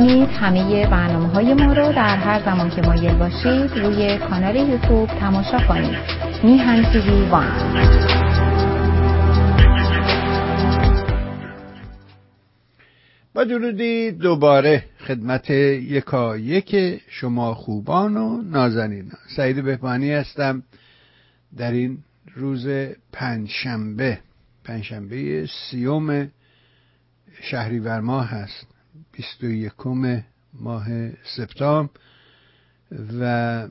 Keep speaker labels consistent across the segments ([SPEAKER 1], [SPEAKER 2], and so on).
[SPEAKER 1] می‌تونید همه برنامه های ما رو در هر زمان که مایل باشید روی کانال یوتیوب تماشا کنید. میهن تیوی وان.
[SPEAKER 2] با درودی دوباره خدمت یکا یک شما خوبان و نازنین. سعید بهبانی هستم. در این روز پنجشنبه پنجشنبه سیوم شهریور ماه هست. بیست و یکم ماه سپتامبر و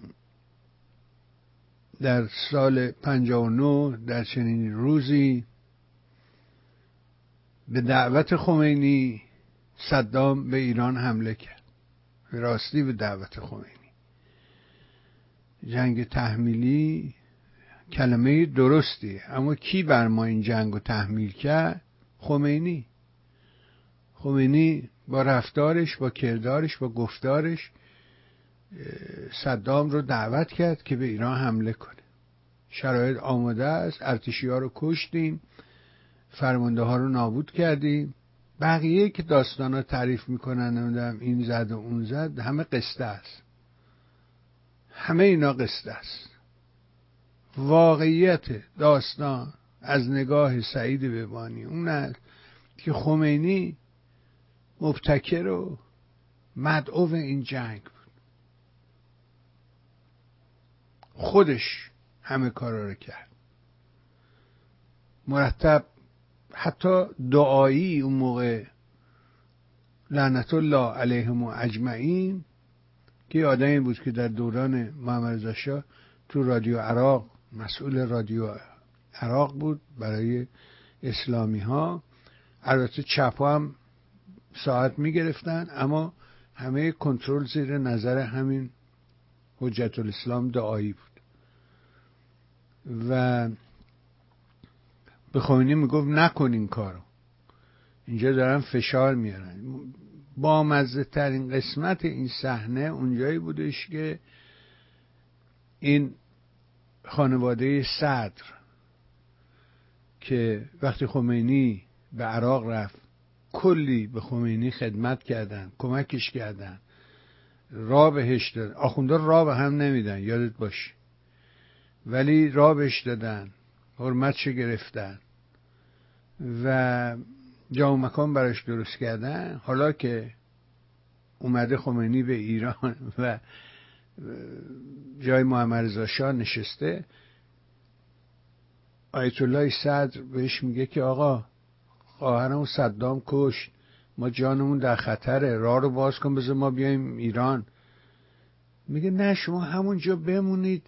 [SPEAKER 2] در سال نو در چنین روزی به دعوت خمینی صدام به ایران حمله کرد. راستی به دعوت خمینی. جنگ تحمیلی کلمه درستیه اما کی بر ما این جنگ رو تحمیل کرد؟ خمینی. خمینی با رفتارش با کردارش با گفتارش صدام رو دعوت کرد که به ایران حمله کنه. شرایط آماده است ارتشی ها رو کشتیم فرمانده ها رو نابود کردیم. بقیه که داستان ها تعریف می‌کنن نمی‌دونم این زد و اون زد همه قصه است. همه اینا قصه است. واقعیت داستان از نگاه سعید ببانی اون که خمینی مبتکر و مدعو این جنگ بود. خودش همه کارا رو کرد. مرتب حتی دعایی اون موقع لعنت الله علیهم اجمعین که آدمی بود که در دوران محمد رضا تو رادیو عراق مسئول رادیو عراق بود برای اسلامی ها البته چپ هم ساعت می گرفتن اما همه کنترل زیر نظر همین حجت الاسلام دعایی بود. و به خمینی می‌گفت نکن این کارو. اینجا دارن فشار میارن. با مزه ترین قسمت این صحنه اونجایی بودش که این خانواده صدر که وقتی خمینی به عراق رفت کلی به خمینی خدمت کردن کمکش کردن. را بهش دادن. آخونده را به هم نمیدن یادت باشه. ولی را بهش دادن حرمتش گرفتن. و جا و مکان براش درست کردن. حالا که اومده خمینی به ایران و جای محمد رضا نشسته آیت الله صدر بهش میگه که آقا خواهرمون صدام کشت. ما جانمون در خطره. راه رو باز کن بذار ما بیایم ایران. میگه نه شما همونجا بمونید.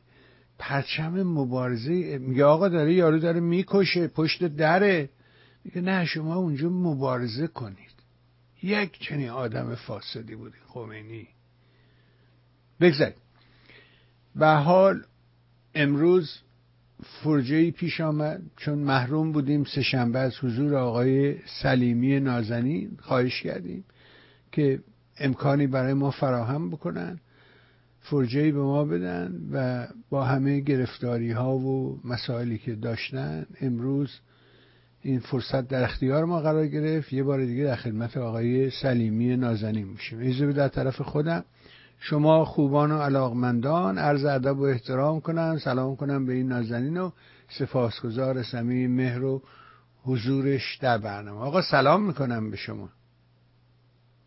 [SPEAKER 2] پرچم مبارزه. میگه آقا داره یارو داره می‌کشه پشت دره. میگه نه شما اونجا مبارزه کنید. یک چنین آدم فاسدی بود خمینی. بگذارید به حال امروز فرجه پیش آمد. چون محروم بودیم سه شنبه از حضور آقای سلیمی نازنین خواهش کردیم که امکانی برای ما فراهم بکنن فرجه به ما بدن و با همه گرفتاری ها و مسائلی که داشتن امروز این فرصت در اختیار ما قرار گرفت. یه بار دیگه در خدمت آقای سلیمی نازنین میشیم. ایزه در طرف خودم شما خوبان و علاقمندان عرض ادب و احترام کنم سلام کنم به این نازنین و سپاسگزار سمی مهر و حضورش در برنامه. آقا سلام می‌کنم به شما.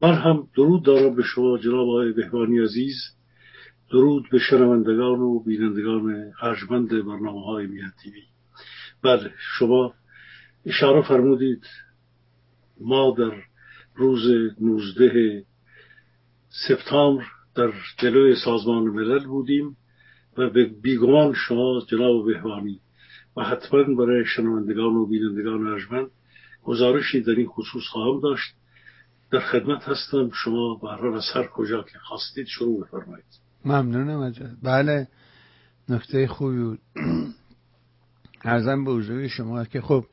[SPEAKER 3] من هم درود دارم به شما جناب آقای بهبانی عزیز. درود به شنوندگان و بینندگان ارجمند برنامه های میان تیوی. بله شما اشاره فرمودید ما در روز 19 سپتامبر در جلوی سازمان ملل بودیم و به بیگمان شما جناب بهوانی و حتما برای شنوندگان و بینندگان ارجمند گزارشی در این خصوص خواهم داشت. در خدمت هستم. شما به از هر کجا که خواستید شروع بفرمایید.
[SPEAKER 2] ممنونم بله نکته خوبی بود. ارزم به حضور شما که خب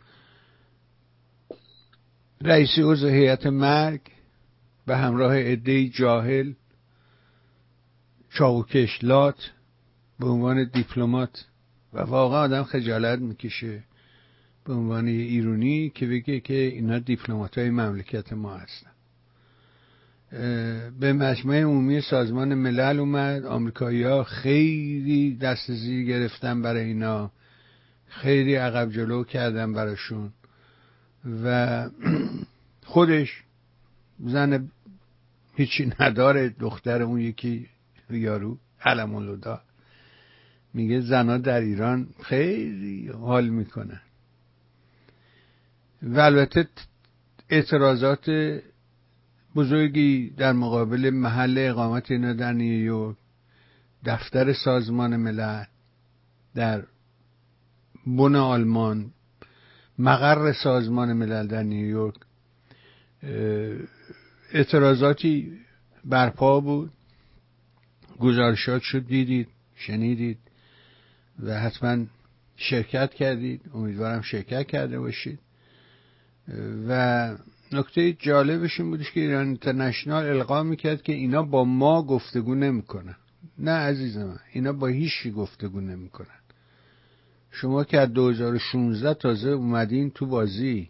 [SPEAKER 2] رئیسی عضو هیئت مرگ به همراه عده جاهل چاوکش لات به عنوان دیپلمات. و واقعا آدم خجالت می‌کشه به عنوان ایرونی که بگه که اینا دیپلمات های مملکت ما هستن. به مجمع عمومی سازمان ملل اومد. آمریکایی ها خیلی دست زیر گرفتن برای اینا. خیلی عقب جلو کردن براشون. و خودش زن هیچی نداره. دختر اون یکی یارو علم الودا میگه زنا در ایران خیلی حال می‌کنن و البته اعتراضات بزرگی در مقابل محل اقامت اینا در نیویورک دفتر سازمان ملل در بن آلمان مقر سازمان ملل در نیویورک اعتراضاتی برپا بود. گزارشات شد دیدید شنیدید و حتما شرکت کردید. امیدوارم شرکت کرده باشید. و نکته جالبش این بودش که ایران اینترنشنال القا می‌کرد که اینا با ما گفتگو نمی‌کنن. نه عزیز من اینا با هیچی گفتگو نمی‌کنن. شما که از 2016 تازه اومدین تو بازی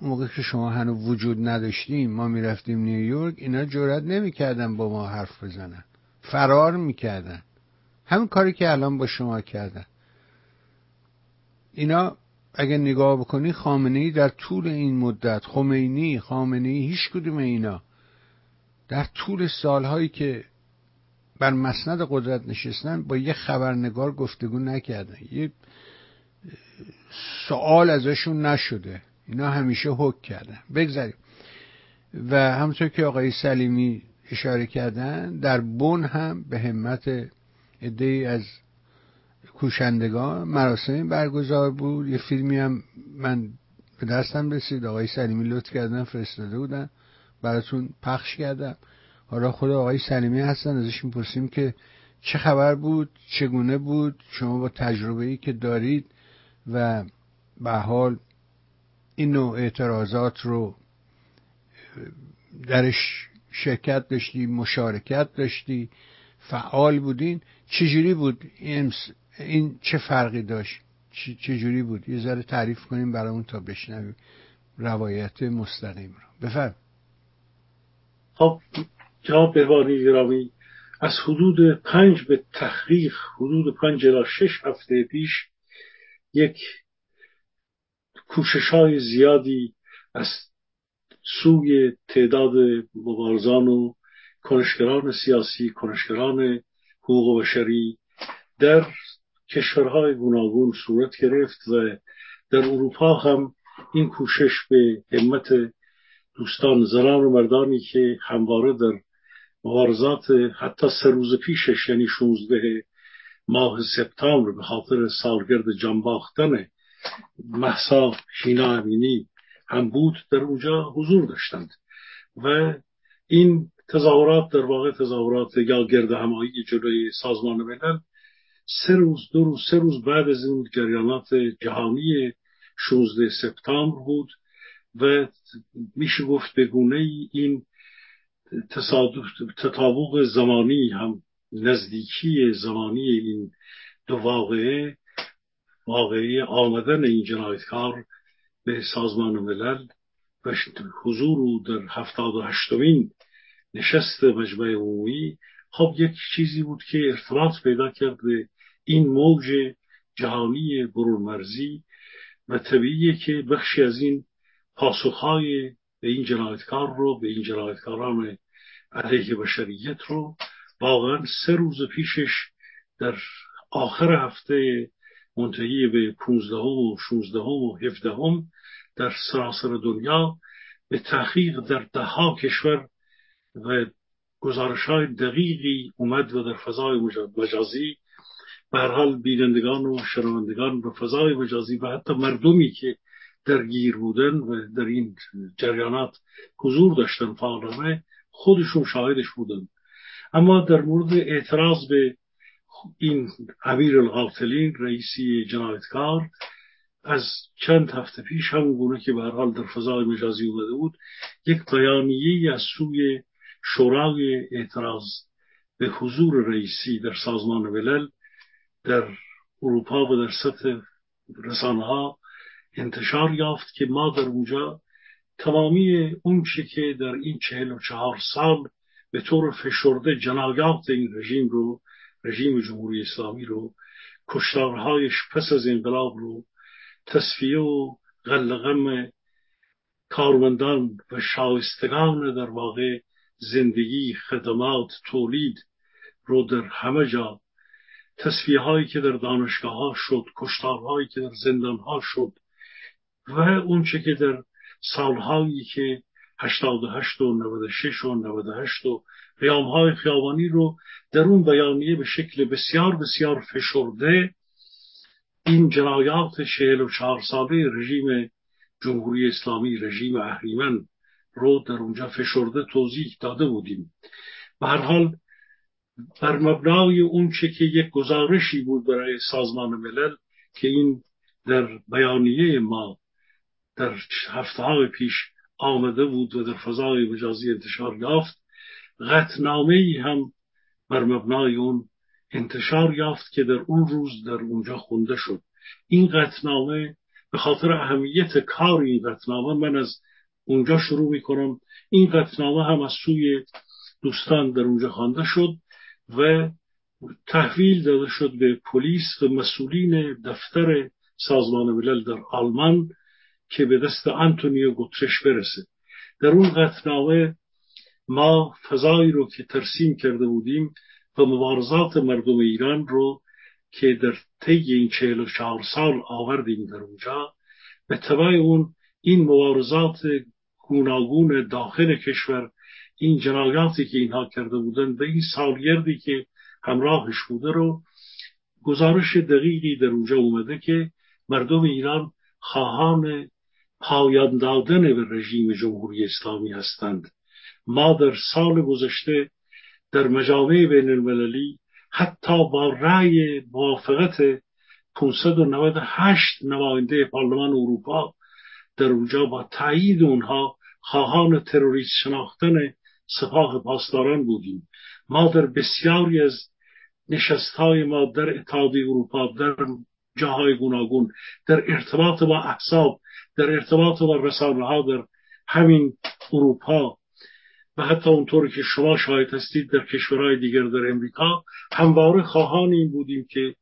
[SPEAKER 2] اون موقع که شما هنوز وجود نداشتیم ما می‌رفتیم نیویورک اینا جرات نمی‌کردن با ما حرف بزنن. فرار می‌کردن. همین کاری که الان با شما کردن. اینا اگه نگاه بکنی خامنه ای در طول این مدت خمینی خامنه ای هیچ کدوم اینا در طول سالهایی که بر مسند قدرت نشستن با یه خبرنگار گفتگو نکردن. یه سوال ازشون نشده. اینا همیشه حک کردن. بگذاریم. و همونطور که آقای سلیمی اشاره کردن در بن هم به همت عده از کوشندگان مراسمی برگزار بود. یه فیلمی هم من به دستم رسید. آقای سلیمی لطف کردن فرستاده بودن. براتون پخش کردم. حالا خود آقای سلیمی هستن. ازش می‌پرسیم که چه خبر بود چگونه بود؟ شما با تجربه ای که دارید و به حال این نوع اعتراضات رو درش شرکت داشتی مشارکت داشتی فعال بودین. چجوری بود این چه فرقی داشت؟ چجوری بود؟ یه ذره تعریف کنیم برامون تا بشنویم روایت مستقیم رو. بفرم.
[SPEAKER 3] خب جناب بهبانی گرامی از حدود پنج به تحقیق حدود پنج الی شش هفته پیش یک کوشش های زیادی از سوی تعداد مبارزان و کنشگران سیاسی کنشگران حقوق بشری در کشورهای گوناگون صورت گرفت و در اروپا هم این کوشش به همت دوستان زنان و مردانی که همواره در مبارزات حتی سه روز پیشش یعنی 16 ماه سپتامبر به خاطر سالگرد جانباختن محسا شینا امینی هم بود در اونجا حضور داشتند. و این تظاهرات در واقع تظاهرات یا گرد همایی جلوی سازمان ملل سه روز دو روز سه روز بعد از اون جریانات جهانی 16 سپتامبر بود و میشه گفت به گونه ای این تطابق زمانی هم نزدیکی زمانی این دو واقعه واقعی آمدن این جنایتکار به سازمان ملل و حضور او در هفتاد و هشتمین نشست مجمع عمومی خب یک چیزی بود که ارتباط پیدا کرد این موج جهانی برونمرزی و طبیعیه که بخشی از این پاسخهای به این جنایتکار رو به این جنایتکاران علیه بشریت رو واقعا سه روز پیشش در آخر هفته منتهی به 15 و 16 و 17 در سراسر دنیا به تحقیق در ده کشور و گزارش های دقیقی اومد و در فضای مجازی. به حال بینندگان و شنوندگان به فضای مجازی و حتی مردمی که درگیر بودن و در این جریانات حضور داشتن فعالانه خودشون شاهدش بودن اما در مورد اعتراض به این امیر القاتلین رئیسی جنایتکار از چند هفته پیش همون گونه که به حال در فضای مجازی اومده بود یک بیانیه از سوی شورای اعتراض به حضور رئیسی در سازمان ملل در اروپا و در سطح رسانه ها انتشار یافت که ما در اونجا تمامی اون چه که در این چهل و چهار سال به طور فشرده جنایات این رژیم رو رژیم جمهوری اسلامی رو کشتارهایش پس از انقلاب رو تصفیه و غلغم کارمندان و شایستگان در واقع زندگی خدمات تولید رو در همه جا تصفیه هایی که در دانشگاه ها شد کشتارهایی که در زندان ها شد و اونچه که در سالهایی که 88 و 96 و 98 و قیام های خیابانی رو در اون بیانیه به شکل بسیار بسیار فشرده این جنایات چهل و چهار ساله رژیم جمهوری اسلامی رژیم اهریمن رو در اونجا فشرده توضیح داده بودیم. به هر حال بر مبنای اون چه که یک گزارشی بود برای سازمان ملل که این در بیانیه ما در هفته های پیش آمده بود و در فضای مجازی انتشار یافت قطنامه ای هم بر مبنای اون انتشار یافت که در اون روز در اونجا خونده شد. این قطنامه به خاطر اهمیت کار این قطنامه من از اونجا شروع می کنم این قطنامه هم از سوی دوستان در اونجا خوانده شد و تحویل داده شد به پلیس و مسئولین دفتر سازمان ملل در آلمان که به دست آنتونیو گوترش برسه. در اون قطنامه ما فضایی رو که ترسیم کرده بودیم و مبارزات مردم ایران رو که در طی این چهل و چهار سال آوردیم در اونجا به طبع اون این مبارزات گوناگون داخل کشور این جنایاتی که اینها کرده بودن به این سالگردی که همراهش بوده رو گزارش دقیقی در اونجا اومده که مردم ایران خواهان پایان دادن به رژیم جمهوری اسلامی هستند. ما در سال گذشته در مجامع بین المللی حتی با رأی موافقت 598 نماینده پارلمان اروپا در اونجا با تایید اونها خواهان تروریست شناختن سپاه پاسداران بودیم. ما در بسیاری از نشست های ما در اتحادیه اروپا در جاهای گوناگون در ارتباط با احزاب در ارتباط با رسانه ها در همین اروپا و حتی اونطوری که شما شاهد هستید در کشورهای دیگر در امریکا همواره خواهان این بودیم که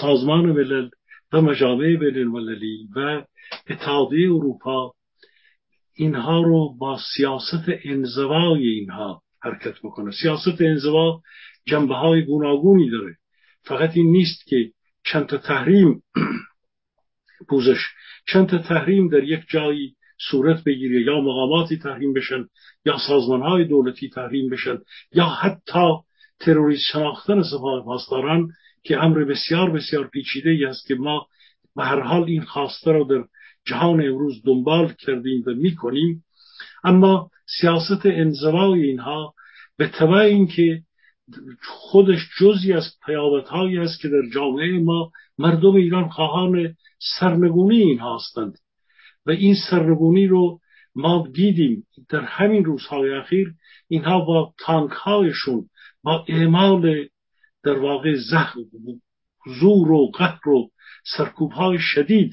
[SPEAKER 3] سازمان ملل و مجامع بین المللی و اتحادیه اروپا اینها رو با سیاست انزوای اینها حرکت بکنه. سیاست انزوا جنبه های گوناگونی داره. فقط این نیست که چند تا تحریم پوزش چند تا تحریم در یک جایی صورت بگیره یا مقاماتی تحریم بشن یا سازمان های دولتی تحریم بشن یا حتی تروریست شناختن سپاه پاسداران که امر بسیار بسیار پیچیده است که ما به هر حال این خواسته را در جهان امروز دنبال کردیم و می‌کنیم. اما سیاست انزوای اینها به طبع اینکه خودش جزی از پیابت هایی است که در جامعه ما مردم ایران خواهان سرنگونی اینها هستند. و این سرنگونی رو ما دیدیم در همین روزهای اخیر. اینها با تانک هایشون با اعمال در واقع زخم زور و قهر و سرکوب های شدید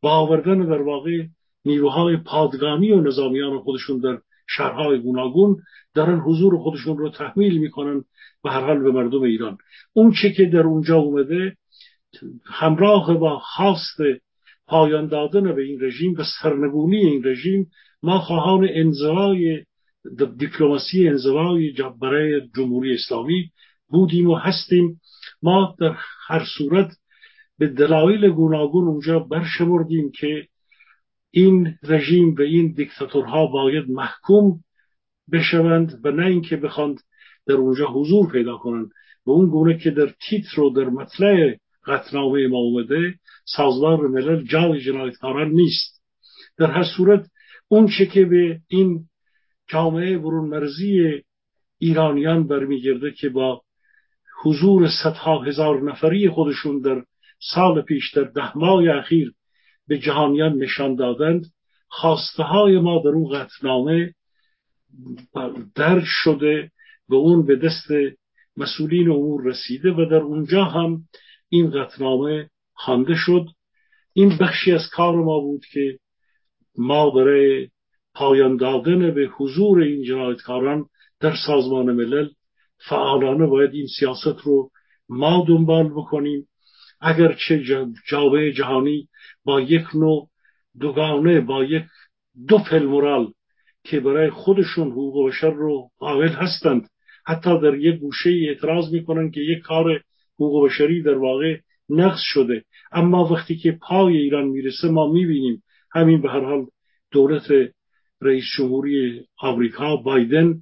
[SPEAKER 3] با آوردن در واقع نیروهای پادگانی و نظامیان خودشون در شهرهای گوناگون دارن حضور خودشون رو تحمیل می‌کنن به هر حال به مردم ایران. اون چه که در اونجا اومده همراه با خواست پایان دادن به این رژیم و سرنگونی این رژیم ما خواهان انزوای دیپلماسی انزوای برای جمهوری اسلامی بودیم و هستیم. ما در هر صورت به دلایل گوناگون اونجا برشمردیم که این رژیم و این دیکتاتورها باید محکوم بشوند و نه اینکه بخواند در اونجا حضور پیدا کنند. به اون گونه که در تیتر و در مطلع قطنامه ما اومده سازمان ملل جای جنایتکاران نیست. در هر صورت اون چه که به این جامعه برون مرزی ایرانیان برمیگرده که با حضور صدها هزار نفری خودشون در سال پیش در ده ماه اخیر به جهانیان نشان دادند خواسته های ما در اون قطنامه درج شده و اون به دست مسئولین امور رسیده و در اونجا هم این قطنامه خوانده شد. این بخشی از کار ما بود که ما برای پایان دادن به حضور این جنایتکاران در سازمان ملل فعالانه باید این سیاست رو ما دنبال بکنیم. اگرچه جامعه جهانی با یک نوع دوگانه با یک دو مورال که برای خودشون حقوق بشر رو قابل هستند حتی در یک گوشه اعتراض می‌کنن که یک کار حقوق بشری در واقع نقص شده. اما وقتی که پای ایران می‌رسه ما می‌بینیم همین به هر حال دولت رئیس جمهوری آمریکا بایدن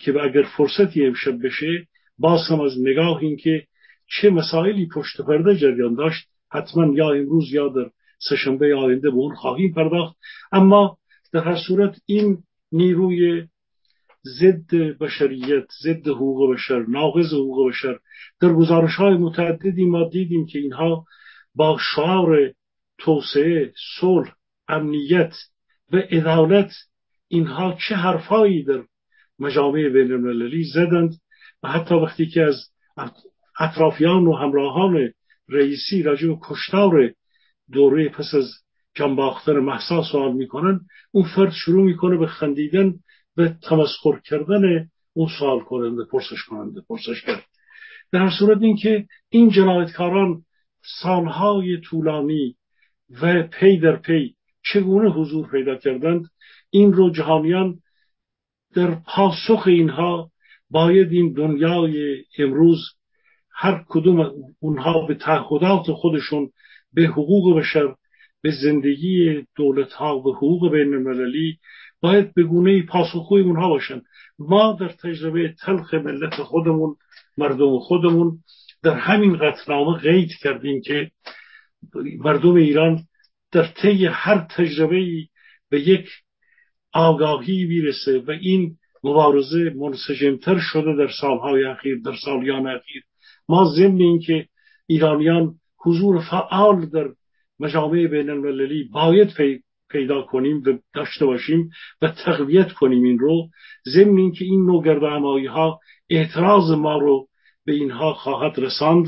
[SPEAKER 3] که اگر فرصتی امشب بشه باز هم از نگاه این که چه مسائلی پشت پرده جریان داشت حتما یا امروز یا در سهشنبه آینده به اون خواهیم پرداخت. اما در هر صورت این نیروی ضد بشریت ضد حقوق بشر ناقض حقوق بشر. در گزارش های متعددی ما دیدیم که اینها با شعار توسعه صلح امنیت و عدالت اینها چه حرفایی در مجامع بین المللی زدند و حتی وقتی که از اطرافیان و همراهان رئیسی راجع به کشتار دوره پس از جنباختن محسا سوال می‌کنن اون فرد شروع می‌کنه به خندیدن به تمسخر کردن اون سوال کننده پرسش کننده پرسش کرد در صورت اینکه این جنایتکاران سالهای طولانی و پی در پی چگونه حضور پیدا کردند این رو جهانیان در پاسخ اینها باید این دنیای امروز هر کدوم اونها به تعهدات خودشون به حقوق بشر به زندگی دولت ها و حقوق بین المللی باید به گونه پاسخگوی اونها باشن. ما در تجربه تلخ ملت خودمون مردم خودمون در همین قطنامه قید کردیم که مردم ایران در طی هر تجربه به یک آگاهی می‌رسه و این مبارزه منسجمتر شده در سالهای اخیر در سالیان اخیر. ما ضمن اینکه ایرانیان حضور فعال در مجامع بین المللی باید پیدا کنیم و داشته باشیم و تقویت کنیم این رو ضمن اینکه این گرد ها اعتراض ما رو به اینها خواهد رساند.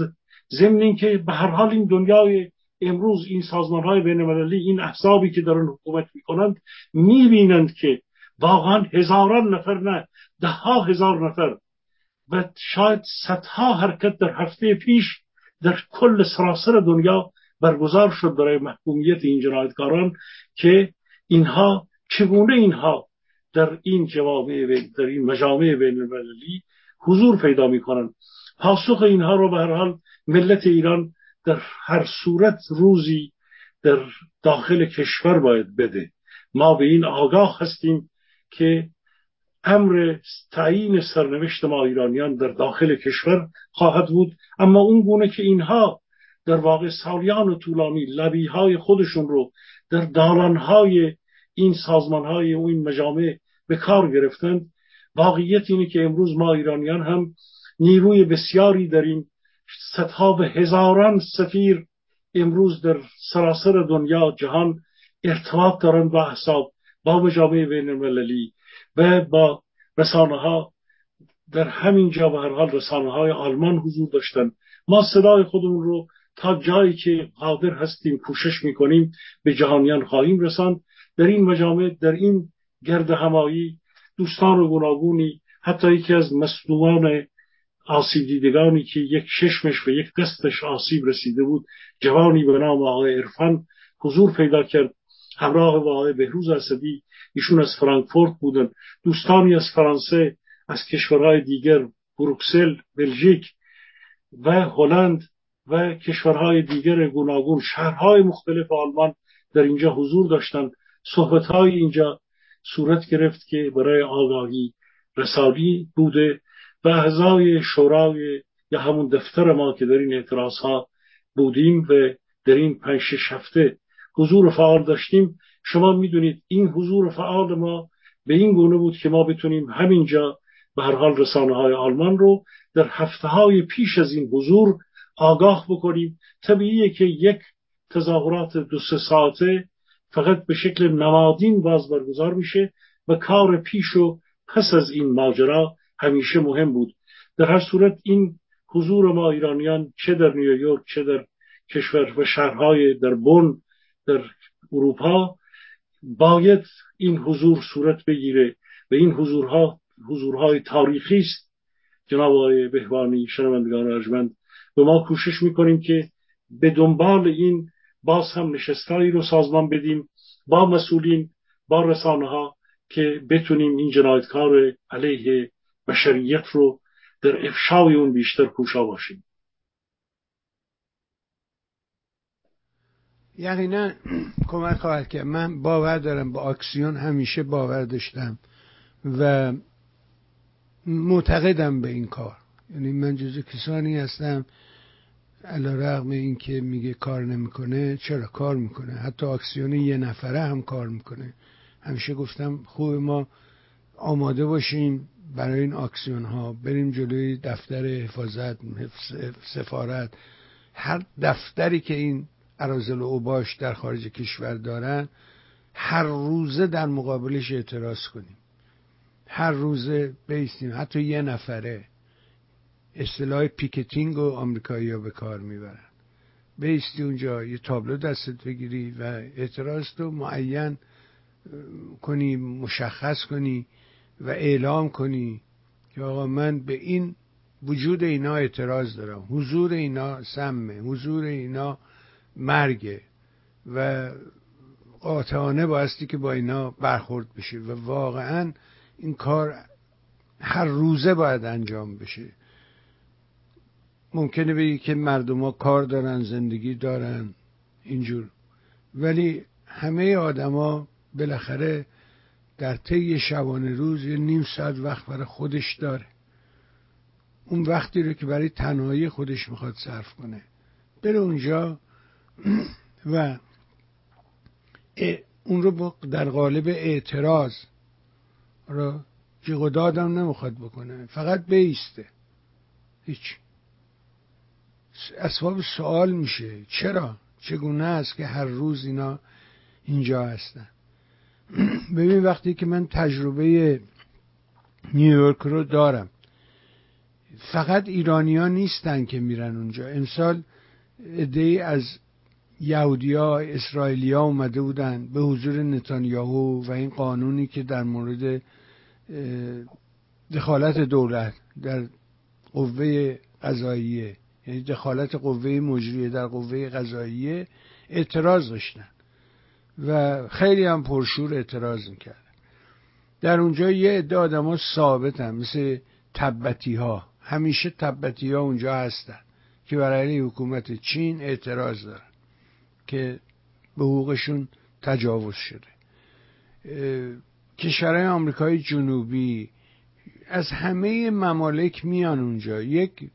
[SPEAKER 3] ضمن اینکه به هر حال این دنیای امروز این سازمان های بین المللی این احزابی که دارن حکومت می‌کنند می‌بینند که واقعا هزاران نفر نه ده ها هزار نفر و شاید صدها حرکت در هفته پیش در کل سراسر دنیا برگزار شد برای محکومیت این جنایتکاران که اینها چگونه اینها در این جوامع در این مجامع بین المللی حضور پیدا می‌کنند؟ پاسخ اینها رو به هر حال ملت ایران در هر صورت روزی در داخل کشور باید بده. ما به این آگاه هستیم که امر تعیین سرنوشت ما ایرانیان در داخل کشور خواهد بود اما اون گونه که اینها در واقع سالیان طولانی لبی های خودشون رو در دالان های این سازمان های و این مجامع به کار گرفتند. واقعیت اینه که امروز ما ایرانیان هم نیروی بسیاری داریم صدها به هزاران سفیر امروز در سراسر دنیا جهان ارتباط دارند با حساب با مجامع بین المللی و با رسانه ها در همین جا و هر حال رسانه های آلمان حضور داشتن ما صدای خودمون رو تا جایی که قادر هستیم کوشش می‌کنیم به جهانیان خواهیم رساند. در این مجامع در این گرد همایی دوستان و گوناگونی حتی یکی از مصدومان آسیب دیدگانی که یک ششمش و یک دستش آسیب رسیده بود جوانی به نام آقای عرفان حضور پیدا کرد. همراه با آقای بهروز اسدی ایشون از فرانکفورت بودن دوستانی از فرانسه از کشورهای دیگر بروکسل بلژیک و هلند و کشورهای دیگر گوناگون شهرهای مختلف آلمان در اینجا حضور داشتند. صحبتهای اینجا صورت گرفت که برای آگاهی رسالی بوده و اعضای شورای یا همون دفتر ما که در این اعتراض ها بودیم و در این پنج شش هفته حضور فعال داشتیم. شما می‌دونید این حضور فعال ما به این گونه بود که ما بتونیم همینجا به هر حال رسانه های آلمان رو در هفته های پیش از این حضور آگاه بکنیم. طبیعیه که یک تظاهرات دو سه ساعته فقط به شکل نمادین باز برگزار میشه و کار پیش و پس از این ماجرا همیشه مهم بود. در هر صورت این حضور ما ایرانیان چه در نیویورک چه در کشور و شهرهای در بن در اروپا باید این حضور صورت بگیره و این حضورها حضورهای تاریخی است. جناب آقای بهوانی شنوندگان ارجمند و ما کوشش می‌کنیم که به دنبال این باز هم نشستایی رو سازمان بدیم با مسئولین با رسانه ها که بتونیم این جنایتکار علیه بشریت رو در افشای اون بیشتر کوشا باشیم.
[SPEAKER 2] یقینا کمک خواهد کرد. من باور دارم با اکسیون همیشه باور داشتم و معتقدم به این کار. یعنی من جز کسانی هستم علا رقم این که میگه کار نمی‌کنه چرا کار می‌کنه؟ حتی اکسیون یه نفره هم کار می‌کنه. همیشه گفتم خوب ما آماده باشیم برای این اکسیون ها بریم جلوی دفتر حفاظت سفارت. هر دفتری که این اراذل و اوباش در خارج کشور دارن هر روزه در مقابلش اعتراض کنیم. هر روزه بیستیم. حتی یه نفره. اصطلاح picketing و آمریکایی ها به کار می‌برن. بیستی اونجا یه تابلو دستت بگیری و اعتراض تو معین کنی مشخص کنی و اعلام کنی که آقا من به این وجود اینا اعتراض دارم. حضور اینا سمه حضور اینا مرگه و قاطعانه بایستی که با اینا برخورد بشه و واقعا این کار هر روزه باید انجام بشه. ممکنه بگی که مردم ها کار دارن زندگی دارن اینجور. ولی همه آدما بالاخره در طی شبانه روز یه نیم ساعت وقت برای خودش داره. اون وقتی رو که برای تنهایی خودش می‌خواد صرف کنه. بره اونجا و اون رو در قالب اعتراض رو جیغ دادم نمی‌خواد بکنه. فقط بیسته. هیچ. اسباب سوال میشه. چرا؟ چگونه است که هر روز اینا اینجا هستن؟ ببین وقتی که من تجربه نیویورک رو دارم فقط ایرانیا نیستن که میرن اونجا. امسال عده از یهودیا اسرائیلیا اومده بودن به حضور نتانیاهو و این قانونی که در مورد دخالت دولت در قوه قضاییه. یعنی دخالت قوه مجریه در قوه قضاییه اعتراض داشتن. و خیلی هم پرشور اعتراض می‌کردن در اونجا یه عده آدما ثابت هم مثل تبتی ها همیشه تبتی ها اونجا هستن که برای حکومت چین اعتراض دارن که به حقوقشون تجاوز شده. کشورهای آمریکای جنوبی از همه ممالک میان اونجا. یک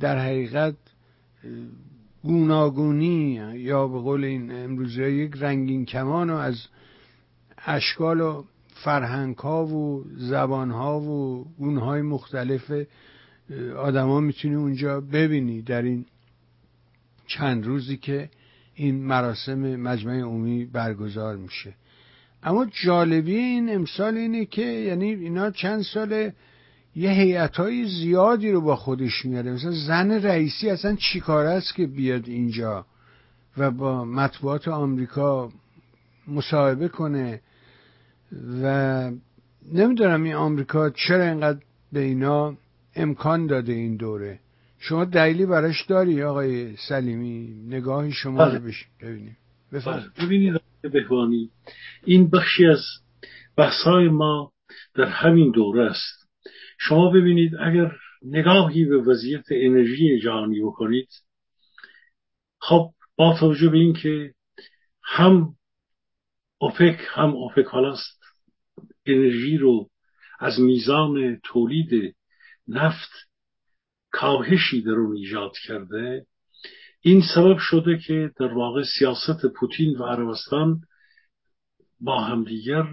[SPEAKER 2] در حقیقت گوناگونی یا به قول این امروزه یک رنگین کمان و از اشکال و فرهنگ ها و زبان ها و گونه مختلف آدما می‌تونی اونجا ببینی. در این چند روزی که این مراسم مجمع عمومی برگزار میشه. اما جالبی این امسال اینه که یعنی اینا چند سال یه هیئت های زیادی رو با خودش میاره. مثلا زن رئیسی اصلا چیکار است که بیاد اینجا و با مطبوعات آمریکا مصاحبه کنه؟ و نمی‌دونم این آمریکا چرا اینقدر به اینا امکان داده این دوره. شما دلیلی براش داری آقای سلیمی؟ نگاهی شما رو بله. ببینیم.
[SPEAKER 3] بله. ببینید بهوانی این بخشی از بحثای ما در همین دوره است. شما ببینید اگر نگاهی به وضعیت انرژی جهانی بکنید خب با توجه به اینکه هم اوپک هم اوپک است انرژی رو از میزان تولید نفت کاهشی در اون ایجاد کرده. این سبب شده که در واقع سیاست پوتین و عربستان با همدیگر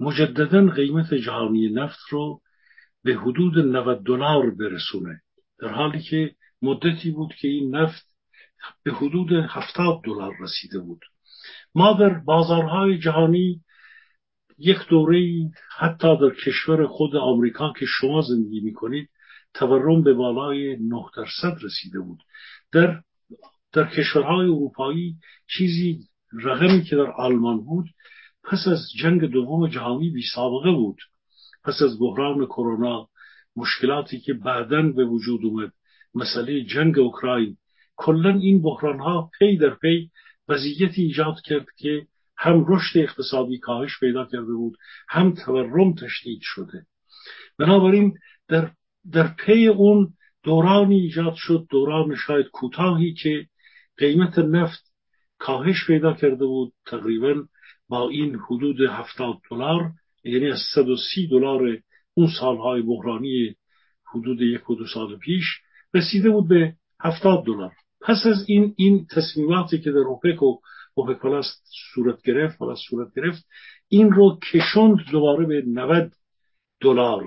[SPEAKER 3] مجددا قیمت جهانی نفت رو به حدود 90 دلار برسونه. در حالی که مدتی بود که این نفت به حدود 70 دلار رسیده بود. ما در بازارهای جهانی یک دوره حتی در کشور خود آمریکا که شما زندگی می‌کنید تورم به بالای 9 درصد رسیده بود. در در کشورهای اروپایی چیزی رقمی که در آلمان بود پس از جنگ دوم جهانی بی سابقه بود. پس از بحران کرونا مشکلاتی که بعدا به وجود اومد مسئله جنگ اوکراین کلا این بحران ها پی در پی وضعیتی ایجاد کرد که هم رشد اقتصادی کاهش پیدا کرده بود هم تورم تشدید شده. بنابراین در, در پی اون دورانی ایجاد شد دوران شاید کوتاهی که قیمت نفت کاهش پیدا کرده بود تقریبا با این حدود هفتاد دلار. یعنی از 130 دلار اون سالهای بحرانی حدود یک و دو سال پیش رسیده بود به هفتاد دلار. پس از این این تصمیماتی که در اوپک و اوپک پلاس صورت گرفت پلاس صورت گرفت این رو کشوند دوباره به 90 دلار.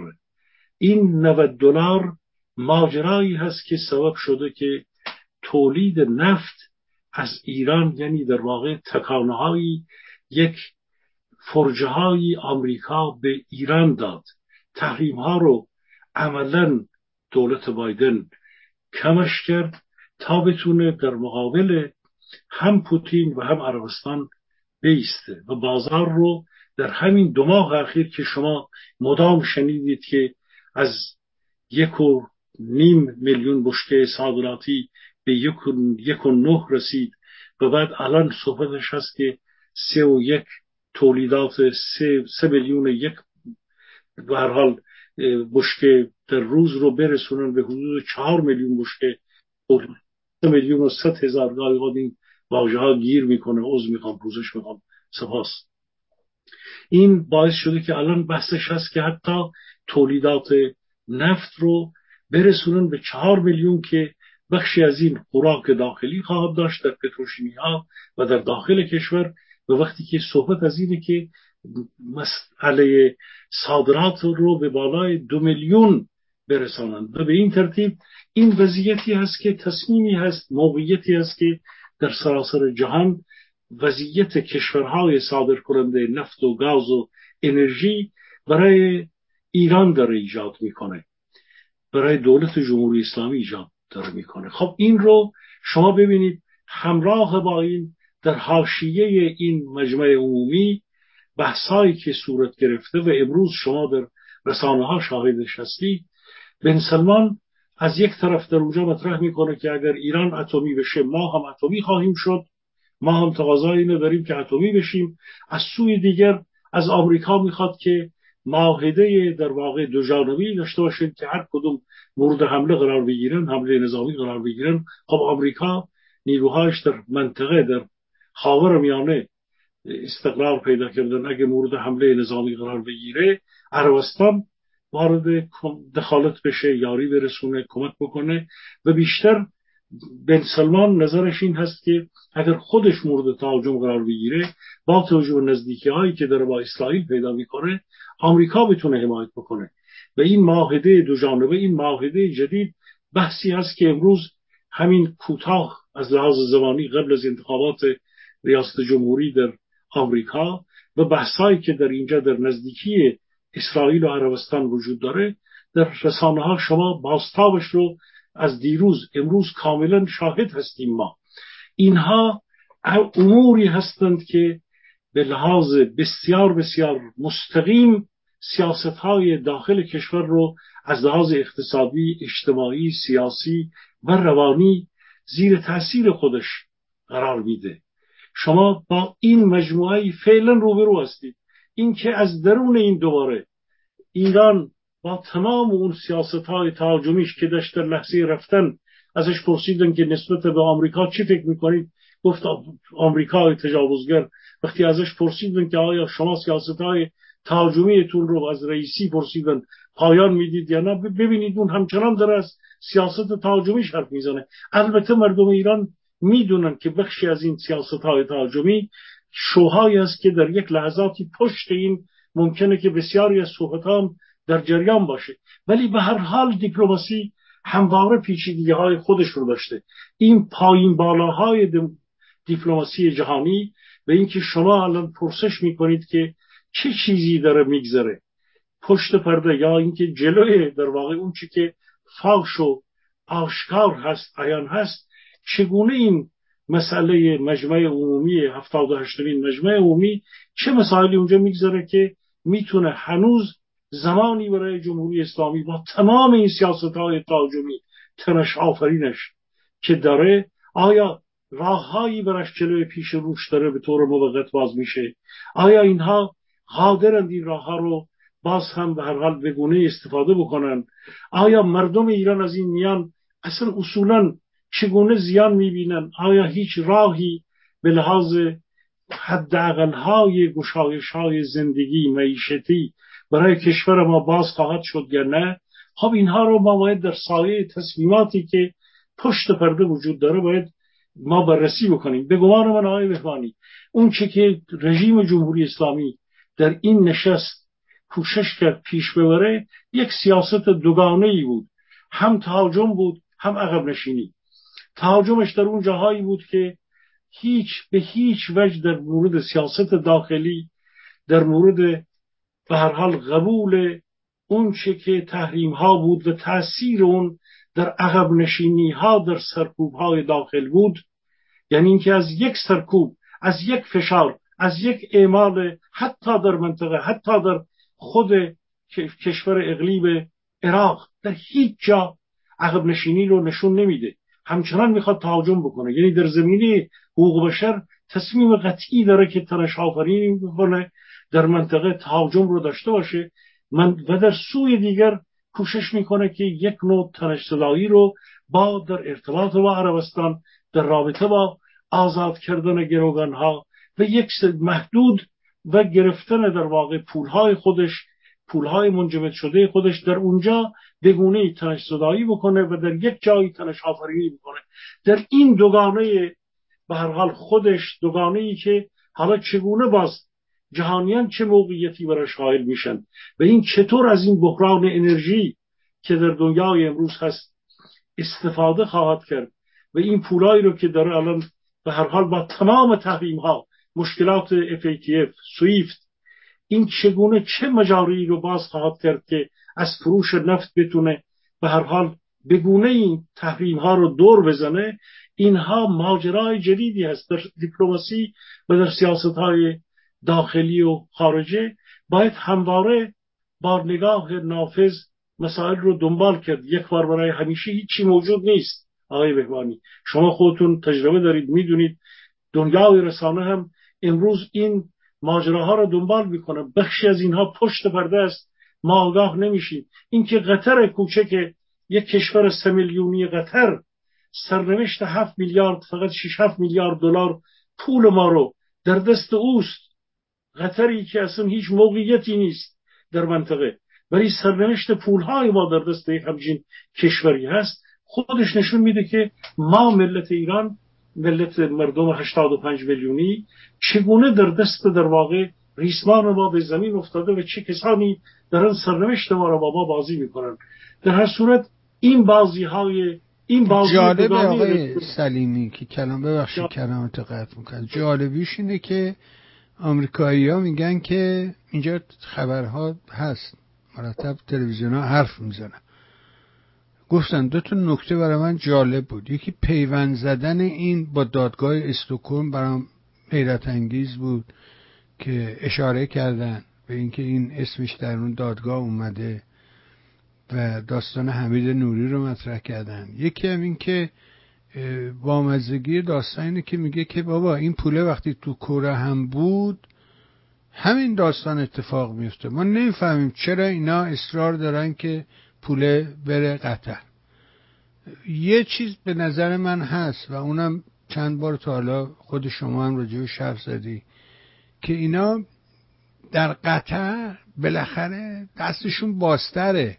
[SPEAKER 3] این 90 دلار ماجرایی هست که سبب شده که تولید نفت از ایران یعنی در واقع تکانه یک فرجه های آمریکا به ایران داد. تحریم ها رو عملا دولت بایدن کمش کرد تا بتونه در مقابل هم پوتین و هم عربستان بیسته. و بازار رو در همین دو ماه اخیر که شما مدام شنیدید که از یک و نیم میلیون بشکه صادراتی به یک و, یک و نه رسید و بعد الان صحبتش هست که سه و یک تولیدات سه, سه میلیون یک به هر حال بشکه در روز رو برسونن به حدود چهار میلیون بشکه سه میلیون و ست هزار گاهی این واژه ها گیر می‌کنه عضو می‌خوام پوزش می‌خوام سپاس. این باعث شده که الان بحثش هست که حتی تولیدات نفت رو برسونن به چهار میلیون که بخشی از این خوراک داخلی خواهد داشت در پتروشیمی ها و در داخل کشور. و وقتی که صحبت از اینه که مسئله صادرات رو به بالای دو میلیون برسانند. و به این ترتیب این وضعیتی هست که تصمیمی هست موقعیتی هست که در سراسر جهان وضعیت کشورهای صادر کننده نفت و گاز و انرژی برای ایران داره ایجاد می‌کنه. برای دولت جمهوری اسلامی ایجاد داره می‌کنه. خب این رو شما ببینید همراه با این در حاشیه این مجمع عمومی بحثایی که صورت گرفته و امروز شما در رسانه ها شاهدش هستید بن سلمان از یک طرف در اونجا مطرح می‌کنه که اگر ایران اتمی بشه ما هم اتمی خواهیم شد. ما هم تقاضای اینو که اتمی بشیم. از سوی دیگر از آمریکا می‌خواد که معاهده در واقع دو جانبی داشته باشید که هر کدوم مورد حمله قرار بگیرن حمله نظامی قرار بگیرن. خب آمریکا نیروهایش در منطقه در خاور میانه استقرار پیدا کردن اگه مورد حمله نظامی قرار بگیره عربستان وارد دخالت بشه یاری برسونه کمک بکنه و بیشتر بن سلمان نظرش این هست که اگر خودش مورد تهاجم قرار بگیره با توجه به نزدیکی هایی که داره با اسرائیل پیدا می‌کنه آمریکا بتونه حمایت بکنه و این معاهده دو جانبه این معاهده جدید بحثی هست که امروز همین کوتاه از لحاظ زمانی قبل از انتخابات ریاست جمهوری در آمریکا و بحثایی که در اینجا در نزدیکی اسرائیل و عربستان وجود داره در رسانه ها شما باستابش رو از دیروز امروز کاملا شاهد هستیم ما. اینها اموری هستند که به لحاظ بسیار بسیار مستقیم سیاست های داخل کشور رو از لحاظ اقتصادی، اجتماعی، سیاسی و روانی زیر تاثیر خودش قرار میده. شما با این مجموعه فعلا روبرو هستید. اینکه از درون این دوباره ایران با تمام اون سیاست های تهاجمیش که داشت در لحظه رفتن ازش پرسیدن که نسبت به آمریکا چی فکر می‌کنید؟ گفت آمریکا تجاوزگر. وقتی ازش پرسیدن که آیا شما سیاست های تهاجمیتون رو از رئیسی پرسیدن پایان می‌دید یا نه ببینید اون همچنان داره از سیاست تهاجمیش حرف می‌زنه. البته مردم ایران می‌دونن که بخشی از این سیاست های تهاجمی شوهایی است که در یک لحظاتی پشت این ممکنه که بسیاری از صحبت هم در جریان باشه. ولی به هر حال دیپلماسی همواره پیچیدگی های خودش رو داشته. این پایین بالاهای دیپلماسی جهانی به اینکه شما الان پرسش می‌کنید که چه چیزی داره میگذره پشت پرده یا اینکه جلوی در واقع اون چی که فاش و آشکار هست عیان هست چگونه این مسئله مجمع عمومی هفتاد و مجمع عمومی چه مسائلی اونجا می‌گذاره که می‌تونه هنوز زمانی برای جمهوری اسلامی با تمام این سیاست های تاجمی تنش آفرینش که داره آیا راههایی برش جلوی پیش روش داره به طور موقت باز میشه؟ آیا اینها قادرند این راه ها رو باز هم به هر حال بگونه استفاده بکنن؟ آیا مردم ایران از این میان اصلا اصولا چگونه زیان می‌بینن؟ آیا هیچ راهی به لحاظ حداقل های گشایش های زندگی معیشتی برای کشور ما باز خواهد شد یا نه؟ خب اینها رو ما باید در سایه تصمیماتی که پشت پرده وجود داره باید ما بررسی بکنیم. به گمان من آقای بهبانی اون چه که رژیم جمهوری اسلامی در این نشست کوشش کرد پیش ببره یک سیاست دوگانه ای بود. هم تهاجم بود هم عقب نشینی. تهاجمش در اون جاهایی بود که هیچ به هیچ وجه در مورد سیاست داخلی در مورد به هر حال قبول اون چه که تحریم ها بود و تاثیر اون در عقب نشینی ها در سرکوب های داخل بود یعنی اینکه از یک سرکوب از یک فشار از یک اعمال حتی در منطقه حتی در خود کشور اقلیم عراق در هیچ جا عقب نشینی رو نشون نمیده. همچنان می‌خواد تهاجم بکنه. یعنی در زمینه حقوق بشر تصمیم قطعی داره که تنش آفرینی بکنه در منطقه تهاجم رو داشته باشه. من و در سوی دیگر کوشش می‌کنه که یک نوع تنش رو با در ارتباط با عربستان در رابطه با آزاد کردن گروگان ها و یک محدود و گرفتن در واقع پولهای خودش پولهای منجمد شده خودش در اونجا بگونه تنش صدایی بکنه و در یک جایی تنش آفرینی بکنه. در این دوگانه به هر حال خودش دوگانه ای که حالا چگونه باز جهانیان چه موقعیتی برای شاهد میشن و این چطور از این بحران انرژی که در دنیای امروز هست استفاده خواهد کرد و این پولایی رو که داره الان به هر حال با تمام تحریم ها مشکلات FATF سویفت این چگونه چه مجاری رو باز خواهد کرد که از فروش نفت بتونه به هر حال بگونه این تحریم ها رو دور بزنه اینها ماجرای جدیدی هست. در دیپلماسی و در سیاست های داخلی و خارجه باید همواره با نگاه نافذ مسائل رو دنبال کرد. یک بار برای همیشه هیچی موجود نیست آقای بهبانی شما خودتون تجربه دارید می‌دونید. دنیای رسانه هم امروز این ماجراها رو دنبال می‌کنه. بخشی از اینها پشت پرده است. ما آگاه نمیشیم اینکه قطر کوچک یک کشور سه میلیونی قطر سرنوشت هفت میلیارد فقط 6 هفت میلیارد دلار پول ما رو در دست اوست. قطری که اصلا هیچ موقعیتی نیست در منطقه. ولی سرنوشت پولهای ما در دست همچین کشوری هست. خودش نشون میده که ما ملت ایران ملت مردم 85 میلیونی چگونه در دست در واقع ریسمان ما به زمین افتاده و چه کسانی در سرنوشت ما را با ما بازی می‌کنن. در هر صورت این بازی های این بازی
[SPEAKER 2] جالب آقای سلیمی که کلام ببخشید کلامت قطع می‌کنه جالبیش اینه که آمریکایی ها میگن که اینجا خبرها هست. مرتب تلویزیون ها حرف می‌زنن. گفتن دو تا نکته برای من جالب بود. یکی پیوند زدن این با دادگاه استوکن برام حیرت انگیز بود. که اشاره کردن به اینکه این اسمش در اون دادگاه اومده و داستان حمید نوری رو مطرح کردن. یکی هم این که بامزگی داستان اینه که میگه که بابا این پوله وقتی تو کوره هم بود همین داستان اتفاق میفته ما نمی‌فهمیم چرا اینا اصرار دارن که پوله بره قطر. یه چیز به نظر من هست و اونم چند بار تا حالا خود شما هم راجع به شرف زدی. که اینا در قطر بالاخره دستشون باستره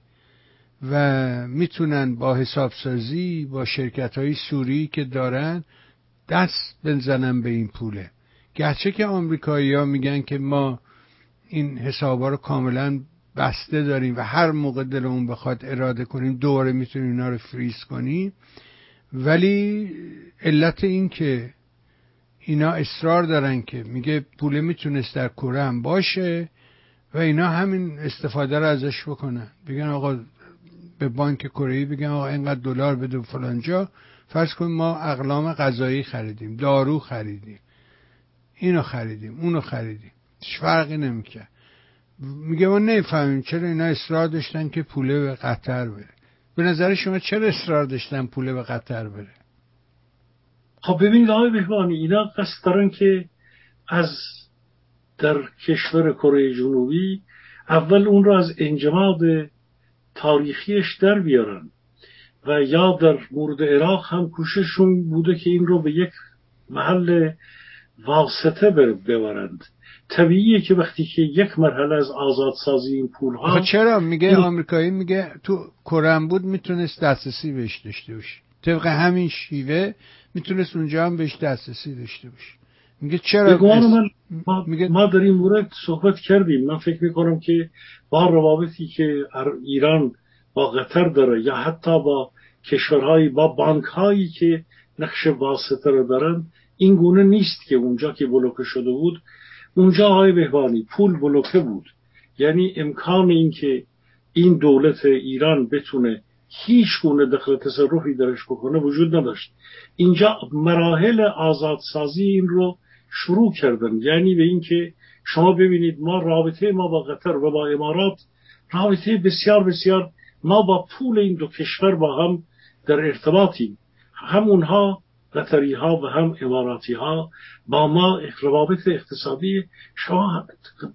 [SPEAKER 2] و می‌تونن با حسابسازی با شرکت های سوری که دارن دست بنزنن به این پوله. گرچه که آمریکایی ها میگن که ما این حسابا رو کاملا بسته داریم و هر موقع دلمون بخواد اراده کنیم دوباره می‌تونیم اینا رو فریز کنیم. ولی علت این که اینا اصرار دارن که میگه پوله می‌تونست در کوره هم باشه و اینا همین استفاده رو ازش بکنن. بگن آقا به بانک کره بگن آقا اینقدر دلار بده فلان جا. فرض کنیم ما اقلام غذایی خریدیم دارو خریدیم. اینو خریدیم اونو خریدیم. هیچ فرقی نمی‌کرد. میگه ما نمی‌فهمیم چرا اینا اصرار داشتن که پوله به قطر بره. به نظر شما چرا اصرار داشتن پوله به قطر بره؟
[SPEAKER 3] خب ببینید آقای بهبانی اینا قصد دارن که از در کشور کره جنوبی اول اون رو از انجماد تاریخیش در بیارن و یا در مورد عراق هم کوشششون بوده که این رو به یک محل واسطه ببرند. طبیعیه که وقتی که یک مرحله از آزادسازی این پول ها
[SPEAKER 2] چرا؟ میگه آمریکایی میگه تو کرم بود می‌تونست دسترسی بهش داشته باشه. طبق همین شیوه می‌تونست اونجا هم بهش دسترسی داشته باشه. میگه چرا
[SPEAKER 3] من ما, میگه... ما در این مورد صحبت کردیم. من فکر می‌کنم که با روابطی که ایران با قطر داره یا حتی با کشورهایی با بانک هایی که نقش واسطه رو دارن این گونه نیست که اونجا که بلوکه شده بود اونجا های بهبانی پول بلوکه بود. یعنی امکان اینکه این دولت ایران بتونه هیچ گونه دخل تصرفی درش بکنه وجود نداشت. اینجا مراحل آزادسازی این رو شروع کردن. یعنی به اینکه شما ببینید ما رابطه ما با قطر و با امارات رابطه بسیار بسیار ما با پول این دو کشور با هم در ارتباطیم. هم اونها قطری ها و هم اماراتی ها با ما روابط اقتصادی شما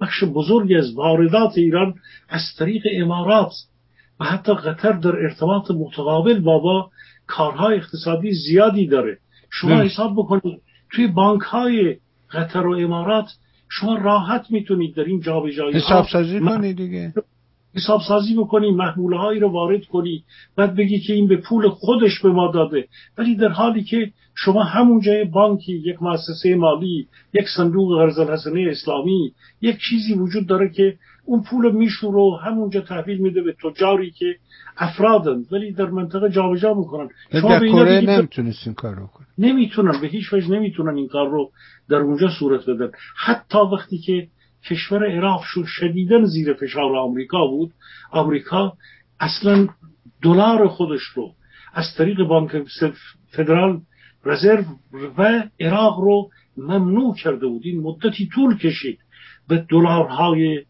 [SPEAKER 3] بخش بزرگی از واردات ایران از طریق امارات و حتی قطر در ارتباط متقابل با ما کارهای اقتصادی زیادی داره. شما حساب بکنید توی بانک های قطر و امارات شما راحت می‌تونید در این جابجایی
[SPEAKER 2] حساب سازی کنید دیگه.
[SPEAKER 3] حساب سازی بکنی محموله هایی رو وارد کنی بعد بگی که این به پول خودش به ما داده. ولی در حالی که شما همون جای بانکی یک مؤسسه مالی یک صندوق قرض الحسنه اسلامی یک چیزی وجود داره که اون پول میشوره و همونجا تحویل میده به تجاری که افرادن ولی در منطقه جابجا می‌کنن.
[SPEAKER 2] شما به اینا نمی‌تونست این کار رو کنن
[SPEAKER 3] نمی‌تونن به هیچ وجه نمی‌تونن این کار رو در اونجا صورت بدن. حتی وقتی که کشور عراق شد شدیدن زیر فشار آمریکا بود آمریکا اصلا دلار خودش رو از طریق بانک فدرال رزرو و عراق رو ممنوع کرده بود. این مدتی طول کشید به دلارهای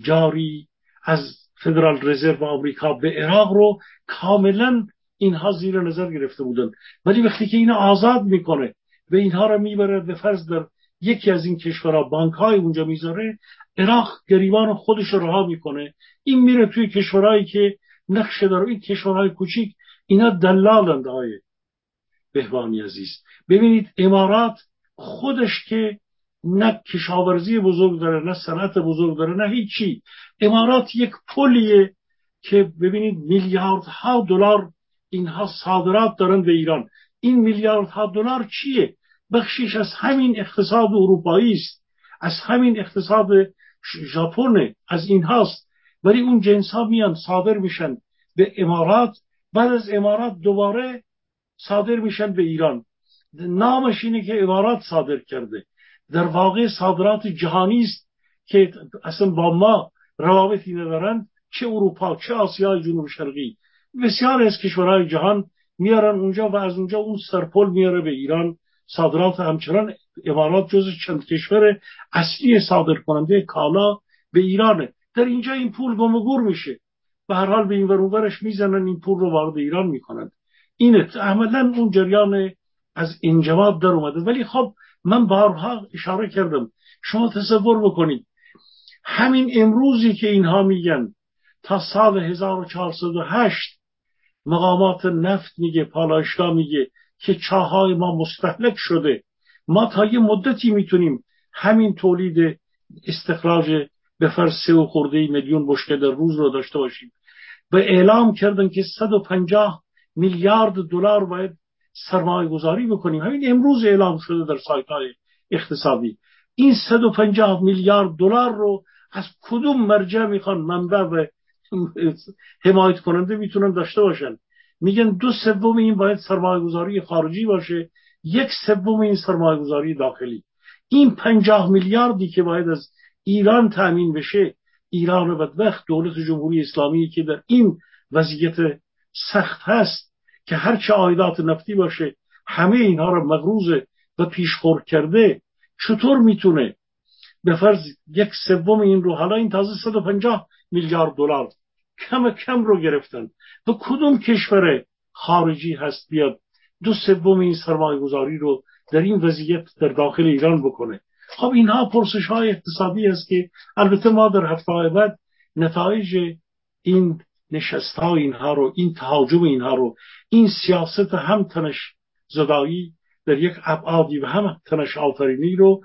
[SPEAKER 3] جاری از فدرال رزرو آمریکا به عراق رو کاملا اینها زیر نظر گرفته بودن. ولی وقتی که اینو آزاد می‌کنه و اینها رو می‌بره به فرض در یکی از این کشورها بانک های اونجا می‌ذاره عراق گریبان خودش رو رها می‌کنه. این میره توی کشورهایی که نقشه داره. این کشورهای کوچیک اینا دلالند های بهبانی عزیز. ببینید امارات خودش که نه کشاورزی بزرگ داره نه صنعت بزرگ داره نه هیچی. امارات یک پلیه که ببینید میلیاردها دلار اینها صادرات دارن به ایران. این میلیاردها دلار چیه؟ بخشیش از همین اقتصاد اروپایی است. از همین اقتصاد ژاپن از این هاست. ولی اون جنس ها میان صادر میشن به امارات. بعد از امارات دوباره صادر میشن به ایران. نامش اینه که امارات صادر کرده. در واقع صادرات جهانی است که اصلا با ما روابطی ندارند چه اروپا چه آسیای جنوب شرقی. بسیار از کشورهای جهان میارن اونجا و از اونجا اون سرپل میاره به ایران. صادرات همچنان امارات جز چند کشور اصلی صادر کننده کالا به ایرانه. در اینجا این پول گم و میشه. به هر حال به این ورورش می‌زنن این پول رو وارد ایران می‌کنند اینه. عملا اون جریان از انجواب در اومده. ولی خب من بارها اشاره کردم. شما تصور بکنید. همین امروزی که اینها میگن تا سال 1408 مقامات نفت میگه پالایشگاه میگه که چاهای ما مستحلک شده. ما تا یه مدتی می‌تونیم همین تولید استخراج به فرض سه و خورده میلیون بشکه در روز رو داشته باشیم. و اعلام کردن که 150 میلیارد دلار باید سرمایه گذاری بکنیم. همین امروز اعلام شده در سایت های اقتصادی. این 150 میلیارد دلار رو از کدوم مرجع می‌خوان منبع و حمایت کننده می‌تونن داشته باشن؟ میگن دو سوم این باید سرمایه گذاری خارجی باشه یک سوم این سرمایه گذاری داخلی. این پنجاه میلیاردی که باید از ایران تأمین بشه ایران بدبخت دولت جمهوری اسلامی که در این وضعیت سخت هست که هرچه عایدات نفتی باشه همه اینها رو مغروز و پیشخور کرده چطور می‌تونه به فرض یک سوم این رو حالا این تازه 150 میلیارد دلار کم کم رو گرفتن و کدوم کشور خارجی هست بیاد دو سوم این سرمایه گذاری رو در این وضعیت در داخل ایران بکنه؟ خب اینها پرسش های اقتصادی است که البته ما در هفته بعد نتایج این نشست ها اینها رو این تهاجم اینها رو این سیاست هم تنش زدایی در یک ابعادی و هم تنش آفرینی رو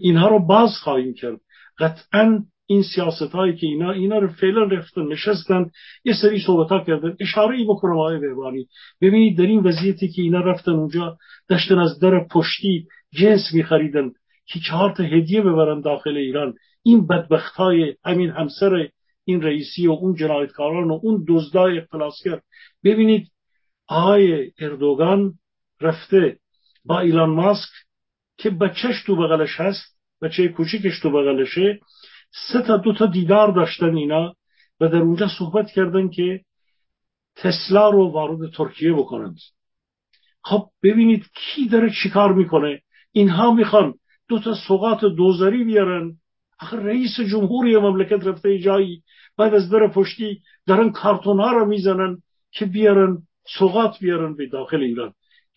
[SPEAKER 3] اینها رو باز خواهیم کرد. قطعا این سیاست هایی که اینا اینا رو فعلا رفتن نشستن یه سری صحبت ها کردن. اشاره ای بکنم آقای بهبانی ببینید در این وضعیتی که اینا رفتن اونجا داشتن از در پشتی جنس میخریدن که چهار تا هدیه ببرن داخل ایران. این بدبخت های همین همسر این رئیسی و اون جنایتکاران و اون دزدای اختلاسگر. ببینید آقای اردوگان رفته با ایلان ماسک که بچهش تو بغلش هست بچه کوچیکش تو بغلشه. سه تا دو تا دیدار داشتن اینا و در اونجا صحبت کردن که تسلا رو وارد ترکیه بکنند خب ببینید کی داره چیکار می‌کنه؟ اینها می‌خوان دو تا سوقات دوزاری بیارن. آخه رئیس جمهوری مملکت رفته جایی. بعد از در پشتی دارن کارتون ها رو می‌زنن که بیارن سوقات بیارن به داخل ایران.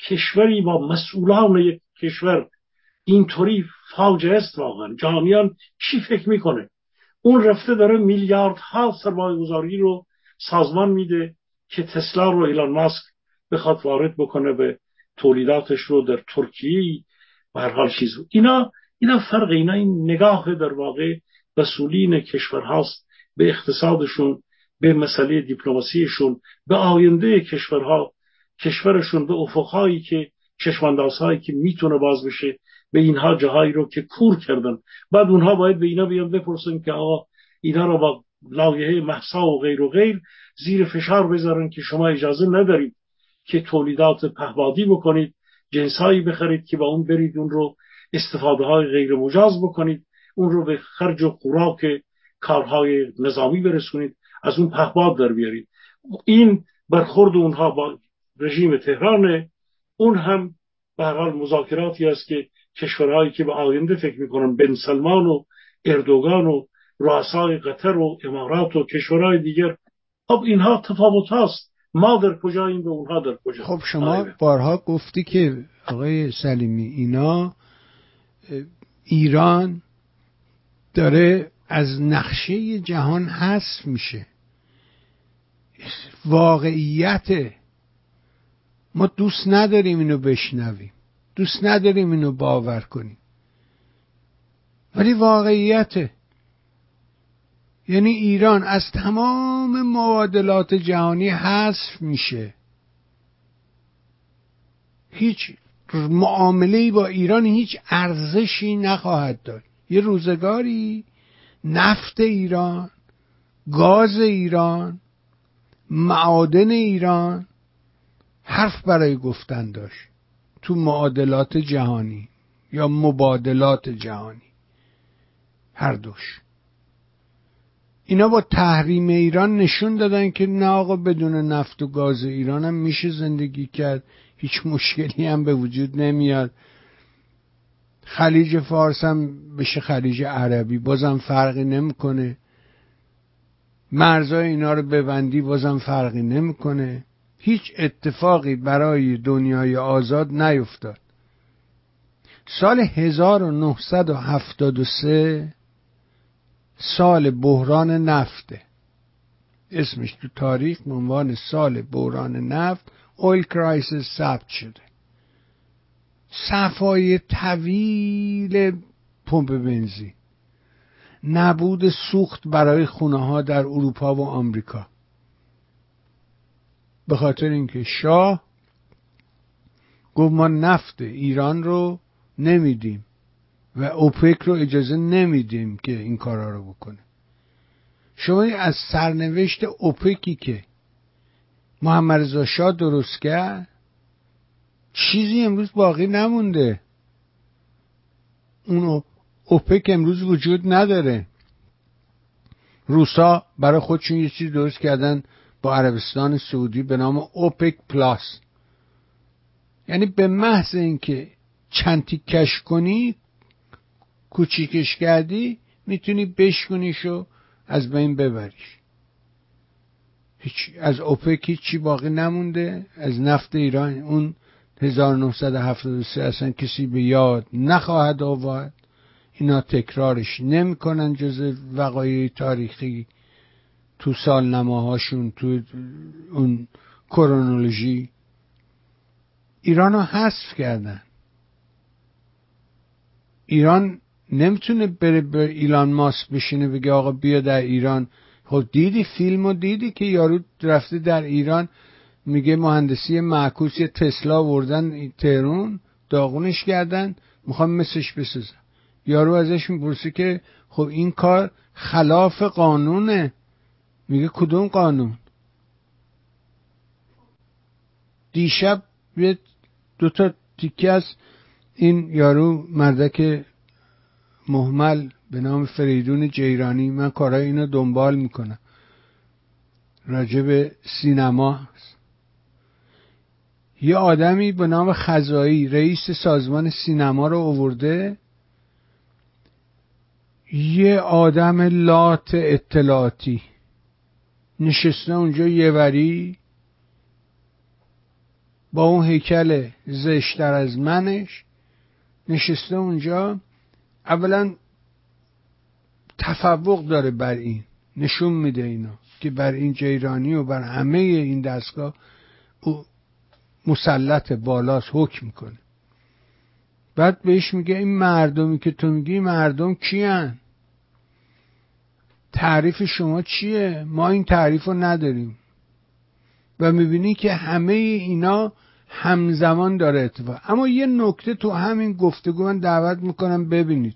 [SPEAKER 3] کشوری با مسئولان یک کشور. اینطوری فاجعه است واقعا. جهانیان چی فکر می‌کنه؟ اون رفته داره میلیاردها سرمایه گذاری رو سازمان میده که تسلا رو ایلان ماسک بخواد وارد بکنه به تولیداتش رو در ترکیه. و هر حال چیز. اینا اینا فرق اینا این نگاه در واقع مسئولین کشورهاست به اقتصادشون به مسئله دیپلماسیشون به آینده کشورها کشورشون به افقهایی که چشماندازهایی که می‌تونه باز بشه به اینها جاهایی رو که کور کردن. بعد اونها باید به اینا بیان بپرسن که آقا اینا رو با لایحه محسا و غیر و غیر زیر فشار بذارن که شما اجازه ندارید که تولیدات پهبادی بکنید جنسهایی بخرید که با اون برید اون رو استفاده های غیر مجاز بکنید اون رو به خرج و خوراک کارهای نظامی برسونید از اون پهباد در بیارید. این برخورد اونها با رژیم تهران اون هم به حال مذاکراتی است که کشورهایی که به آینده فکر می‌کنن بن سلمان و اردوگان و رؤسای قطر و امارات و کشورهای دیگر. خب اینها تفاوت هاست. ما در کجاییم به اونها در کجا.
[SPEAKER 2] خب شما بارها گفتی که آقای سلیمی اینا ایران داره از نقشه جهان حذف میشه. واقعیت ما دوست نداریم اینو بشنویم. دوست نداریم اینو باور کنیم. ولی واقعیته یعنی ایران از تمام معادلات جهانی حذف میشه. هیچ معامله با ایران هیچ ارزشی نخواهد داشت. یه روزگاری نفت ایران گاز ایران معادن ایران حرف برای گفتن داشت. تو معادلات جهانی یا مبادلات جهانی. هر دوش. اینا با تحریم ایران نشون دادن که نه آقا بدون نفت و گاز ایران هم میشه زندگی کرد. هیچ مشکلی هم به وجود نمیاد. خلیج فارس هم بشه خلیج عربی بازم فرقی نمی‌کنه. مرزای اینا رو ببندی بازم فرقی نمی‌کنه. هیچ اتفاقی برای دنیای آزاد نیفتاد. سال 1973 سال بحران نفته اسمش تو تاریخ به عنوان سال بحران نفت اویل کرایسیس ثبت شده. صفای طویل پمپ بنزین. نبود سوخت برای خونه ها در اروپا و آمریکا. به خاطر اینکه شاه گفت ما نفت ایران رو نمیدیم و اوپک رو اجازه نمیدیم که این کارا رو بکنه. شما از سرنوشت اوپکی که محمد رضا شاه درست کرد چیزی امروز باقی نمونده. اون اوپک امروز وجود نداره. روسا برای خودشون یه چیز درست کردن با عربستان سعودی به نام اوپک پلاس. یعنی به محض اینکه چند کش کنی کوچیکش کردی می‌تونی بشکنیش و از بین ببریش. هیچ از اوپک هیچی باقی نمونده از نفت ایران. اون 1973 اصلا کسی به یاد نخواهد آورد. اینا تکرارش نمی‌کنن جز وقایع تاریخی تو سالنماهاشون تو اون کرونولوژی. ایران رو حذف کردن. ایران نمی‌تونه بره به ایلان ماسک بشینه بگه آقا بیا در ایران. خب دیدی فیلم و دیدی که یارو رفته در ایران میگه مهندسی معکوس یه تسلا وردن تهرون داغونش کردن می‌خوام مثلش بسازن یارو ازش می‌پرسه که خب این کار خلاف قانونه. میگه کدوم قانون؟ دیشب یه دوتا تیکه از این یارو مردک محمل به نام فریدون جیرانی من کارهای اینو دنبال می‌کنم. راجب سینما یه آدمی به نام خزایی رئیس سازمان سینما رو اوورده یه آدم لات اطلاعاتی. نشسته اونجا یه وری. با اون هیکل زشتر از منش. نشسته اونجا. اولا تفوق داره بر این. نشون میده اینو که بر این جیرانی و بر همه این دستگاه مسلط بالاست حکم می‌کنه بعد بهش میگه این مردمی که تو میگی مردم کیان؟ تعریف شما چیه؟ ما این تعریف رو نداریم. و می‌بینی که همه اینا همزمان داره اتفاق. اما یه نکته تو همین گفتگو من دعوت می‌کنم ببینید.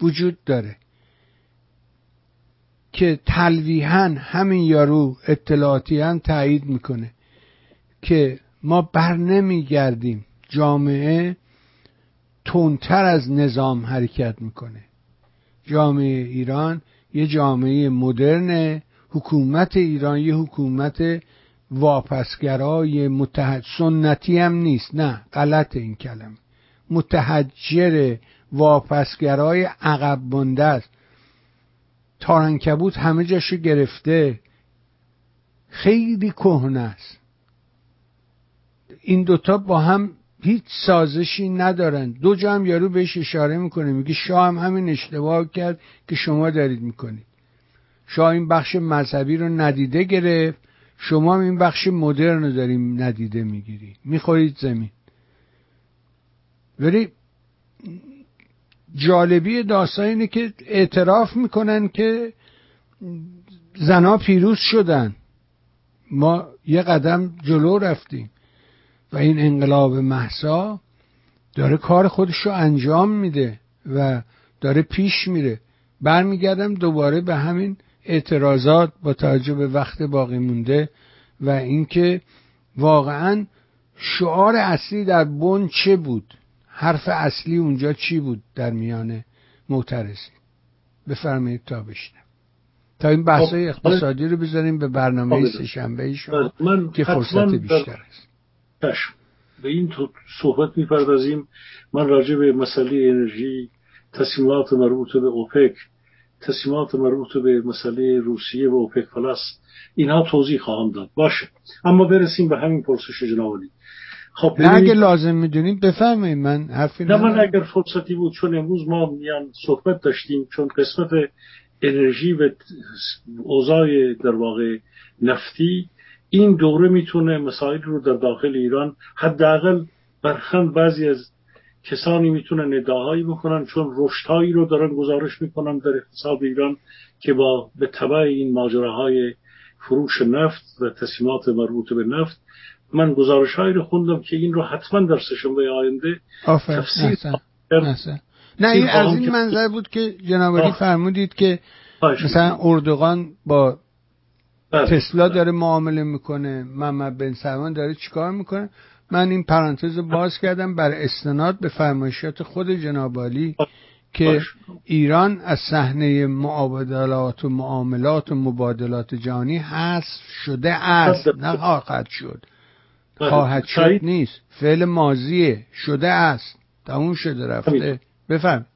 [SPEAKER 2] وجود داره. که تلویحا همین یارو اطلاعاتی هم تایید می‌کنه. که ما بر نمیگردیم. جامعه تندتر از نظام حرکت می‌کنه. جامعه ایران یه جامعه مدرن حکومت ایران یه حکومت واپسگرای متحد. سنتی هم نیست. نه غلط این کلمه. متحجر واپسگرای عقب مانده است. تارنکبوت همه جاشو گرفته. خیلی کهنه است. این دوتا با هم هیچ سازشی ندارن. دو جا هم یارو بهش اشاره می‌کنه میگه شاه هم همین اشتباه کرد که شما دارید می‌کنید. شاه این بخش مذهبی رو ندیده گرفت شما هم این بخش مدرن رو داریم ندیده می‌گیری می‌خورید زمین. ولی جالبی داستان اینه که اعتراف می‌کنن که زنا پیروز شدن. ما یه قدم جلو رفتیم. و این انقلاب محسا داره کار خودش رو انجام میده و داره پیش میره. برمیگردم دوباره به همین اعتراضات با توجه به وقت باقی مونده و اینکه واقعا شعار اصلی در بن چه بود؟ حرف اصلی اونجا چی بود در میان معترضی بفرمایید تا بشنم تا این بحث خب، اقتصادی رو بذاریم به برنامه خب، سهشنبه شما که فرصت بیشتر است.
[SPEAKER 3] به این صحبت می‌پردازیم. من راجع به مسئله انرژی تصمیمات مربوط به اوپک تصمیمات مربوط به مسئله روسیه و اوپک پلاس اینها توضیح خواهم داد. باشه. اما برسیم به همین پرسش جنابالی
[SPEAKER 2] خب نه اگه لازم می‌دونیم بفهمیم من حرفی
[SPEAKER 3] نه من اگر فرصتی بود چون امروز ما میان صحبت داشتیم چون قسمت انرژی و اوضاع در واقع نفتی این دوره می‌تونه مسائل رو در داخل ایران حداقل برخند بعضی از کسانی می‌تونن ادعاهایی بکنن چون رشدهایی رو دارن گزارش می‌کنن در اقتصاد ایران که با به تبع این ماجراهای فروش نفت و تصمیمات مربوط به نفت من گزارش هایی رو خوندم که این رو حتما در سشنبه آینده تفسیر
[SPEAKER 2] نه این از این منظر بود که جنابالی فرمودید که مثلا اردوغان با. تسلا داره معامله می‌کنه محمد بن سلمان داره چیکار می‌کنه؟ من این پرانتز باز کردم بر استناد به فرمایشات خود جنابالی که ایران از صحنه معاملات و معاملات و مبادلات جهانی حذف شده است. نه خواهد شد. بله. خواهد شد نیست. فعل ماضیه شده است. تموم شده رفته. بفهم.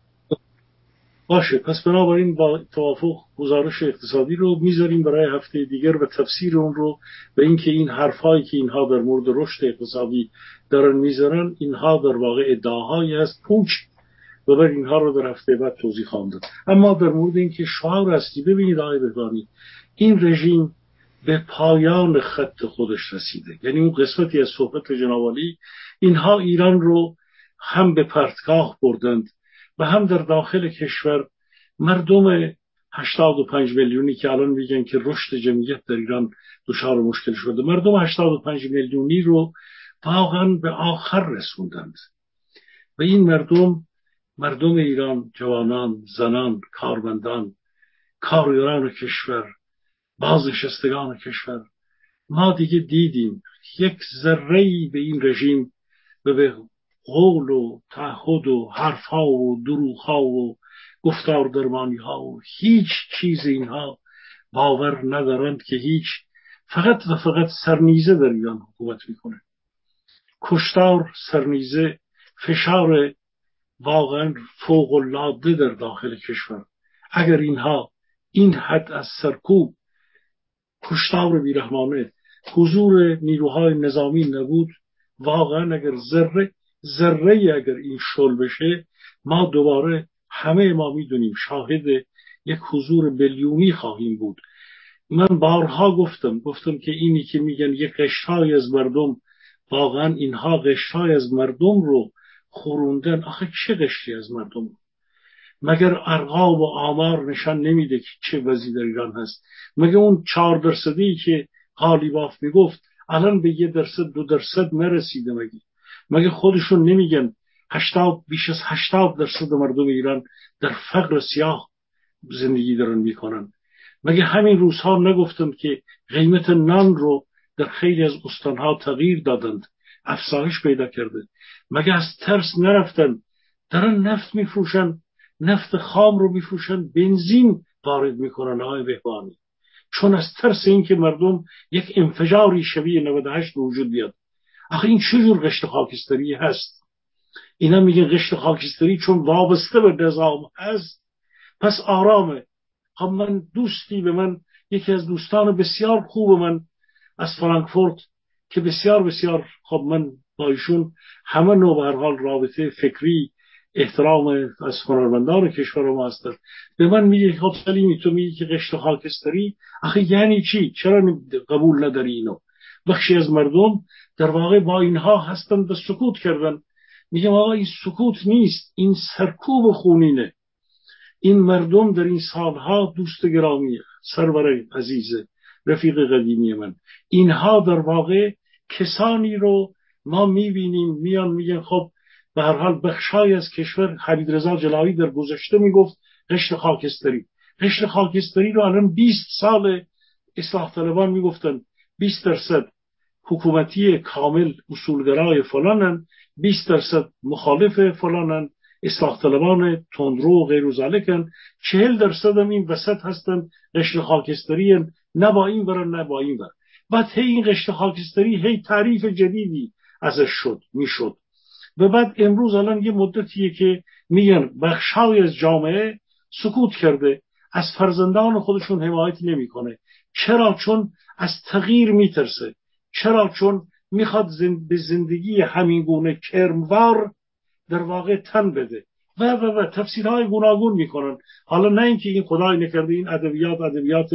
[SPEAKER 3] باشه پس بنابراین با توافق گزارش اقتصادی رو می‌ذاریم برای هفته دیگر و تفسیر اون رو به اینکه این حرفهایی که اینها در مورد رشد اقتصادی دارن می‌ذارن اینها در واقع ادعاهایی است پوچ و بر اینها رو در هفته بعد توضیح خواهم داد. اما در مورد اینکه شعار هستی ببینید آقای بهبانی این رژیم به پایان خط خودش رسیده. یعنی اون قسمتی از صحبت جنابالی اینها ایران رو هم به پرتگاه بردند و هم در داخل کشور مردم 85 میلیونی که الان میگن که رشد جمعیت در ایران دچار مشکل شده. مردم 85 میلیونی رو واقعا به آخر رسوندند. و این مردم مردم ایران جوانان زنان کارمندان کارگران کشور بازنشستگان کشور ما دیگه دیدیم یک ذره به این رژیم و به قول و تعهد و حرفها و دروغها و گفتار درمانی ها و هیچ چیز اینها باور ندارند که هیچ فقط و فقط سرنیزه در ایران حکومت می‌کنه. کشتار سرنیزه فشار واقعا فوق العاده در داخل کشور. اگر اینها این حد از سرکوب کشتار بیرحمانه حضور نیروهای نظامی نبود واقعا اگر ذره ذره اگر این شل بشه ما دوباره همه ما می‌دونیم شاهد یک حضور بلیونی خواهیم بود. من بارها گفتم گفتم که اینی که میگن یک قشتای از مردم واقعا اینها قشتای از مردم رو خوروندن. آخه چه قشتی از مردم؟ مگر ارقام و آمار نشان نمیده که چه وضعی در ایران هست؟ مگه اون چهار درصدی که قالیباف می‌گفت الان به یه درصد دو درصد نرسیده مگه؟ مگه خودشون نمیگن هشتاد بیش از هشتاد درصد مردم ایران در فقر سیاه زندگی دارن می‌کنن. مگه همین روزها نگفتند که قیمت نان رو در خیلی از استانها تغییر دادند؟ افزایش پیدا کرده. مگه از ترس نرفتن؟ دارن نفت میفروشن نفت خام رو میفروشن بنزین وارد می‌کنن آقای بهبانی. چون از ترس اینکه مردم یک انفجاری شبیه 98 وجود بیاد. آخه این چجور قشت خاکستری هست؟ اینا میگن قشت خاکستری چون وابسته به نظام هست. پس آرامه. خب من دوستی به من یکی از دوستان بسیار خوب من از فرانکفورت که بسیار بسیار خب من با ایشون همه نوع به حال رابطه فکری احترام از هنرمندان کشور ما هستن به من میگه خب سلیمی تو میگی که قشت خاکستری؟ آخه یعنی چی؟ چرا قبول نداری اینو؟ بخشی از مردم در واقع با اینها هستند و سکوت کردن. میگم آقا این سکوت نیست این سرکوب خونینه. این مردم در این سالها دوست گرامی سرور عزیزه رفیق قدیمی من. اینها در واقع کسانی رو ما می‌بینیم میان میگن خب به هر حال بخشای از کشور حمید رضا جلاوی در گذشته می‌گفت قشر خاکستری. قشر خاکستری رو الان 20 سال اصلاح طلبان می‌گفتن. 20 درصد حکومتی کامل اصولگرای فلانن 20 درصد مخالف فلانن اصلاح طلبان تندرو و غیر ذالکن 40 درصد هم این وسط هستن قشر خاکستری نه با این برن نه با این بر بعد هی این قشر خاکستری هی تعریف جدیدی ازش شد می‌شد. و بعد امروز الان یه مدتیه که میگن بخشای از جامعه سکوت کرده از فرزندان خودشون حمایت نمی‌کنه. چرا چون از تغییر میترسه؟ چرا چون می‌خواد به زندگی همین گونه کرموار در واقع تن بده؟ و و و تفسیرهای گوناگون می‌کنن. حالا نه اینکه این خدای نکرده این ادبیات ادبیات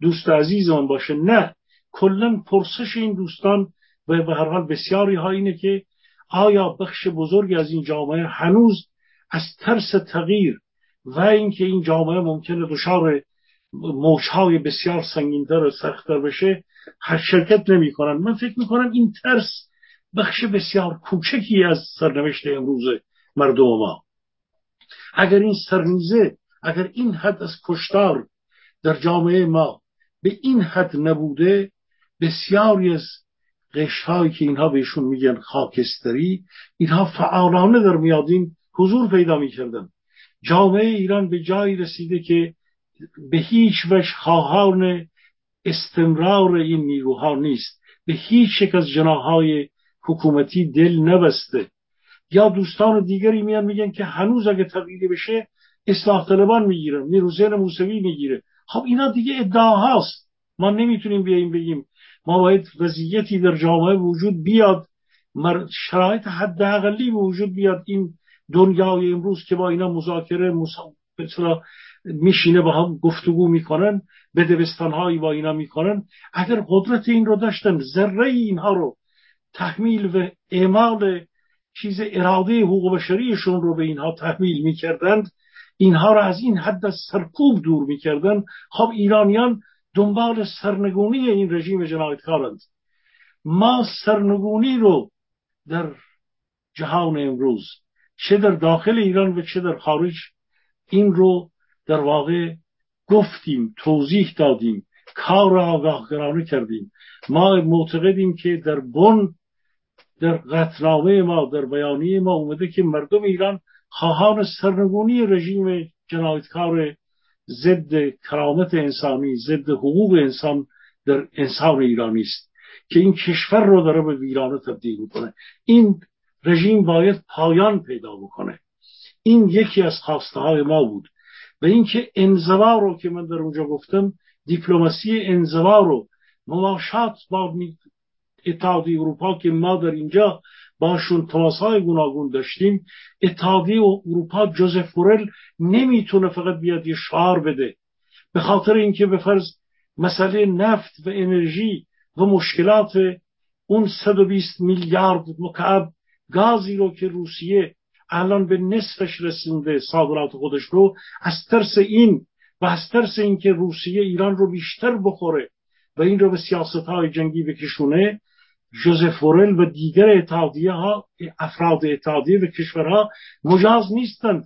[SPEAKER 3] دوست عزیزمان باشه. نه کلا پرسش این دوستان و به هر حال بسیاری ها اینه که آیا بخش بزرگی از این جامعه هنوز از ترس تغییر و اینکه این جامعه ممکنه دچار موجهای بسیار سنگینتر و سختتر بشه هر شرکت نمی‌کنن. من فکر می‌کنم این ترس بخش بسیار کوچکی از سرنوشت امروز مردم ما. اگر این سرنیزه اگر این حد از کشتار در جامعه ما به این حد نبوده بسیاری از قشهایی که اینها بهشون میگن خاکستری اینها فعالانه در میادین حضور پیدا می‌کردن. جامعه ایران به جایی رسیده که به هیچ وجه خواهان استمرار این نیروها نیست. به هیچ یک از جناهای حکومتی دل نبسته. یا دوستان دیگری میان میگن که هنوز اگه تغییری بشه اصلاح طلبان می‌گیره نیروزین موسوی می‌گیره. خب اینا دیگه ادعا هاست. ما نمی‌تونیم بیاییم بگیم ما باید وضعیتی در جامعه وجود بیاد شرایط حداقلی وجود بیاد این دنیای امروز که با اینا مذاکره مثلا میشینه با هم گفتگو می‌کنن به دبستانهایی با اینا می‌کنن. اگر قدرت این رو داشتن ذره اینها رو تحمیل و اعمال چیز اراده حقوق بشریشون رو به اینها تحمیل می‌کردند اینها را از این حد از سرکوب دور می‌کردن. خب ایرانیان دنبال سرنگونی این رژیم جنایتکارند ما سرنگونی رو در جهان امروز چه در داخل ایران و چه در خارج این رو در واقع گفتیم توضیح دادیم کار را آگاهگرانه کردیم. ما معتقدیم که در بن در قطنامه ما در بیانیه ما اومده که مردم ایران خواهان سرنگونی رژیم جنایتکار ضد کرامت انسانی ضد حقوق انسان در انسان ایرانی است که این کشور رو داره به ویرانه تبدیل می‌کنه. این رژیم باید پایان پیدا بکنه. این یکی از خواسته های ما بود. و اینکه انزوا رو که من در اونجا گفتم دیپلماسی انزوا رو مماشات با اتحادیه اروپا که ما در اینجا باشون های گوناگون داشتیم اتحادیه اروپا جوزف فورل نمی‌تونه فقط بیاد یه شعار بده. به خاطر اینکه به فرض مسئله نفت و انرژی و مشکلات اون 120 میلیارد مکعب گازی رو که روسیه الان به نصفش رسونده صادرات خودش رو. از ترس این و از ترس اینکه روسیه ایران رو بیشتر بخوره و این رو به سیاست های جنگی بکشونه جوزف فورل و دیگر اتحادیه ها افراد اتحادیه و کشورها مجاز نیستند.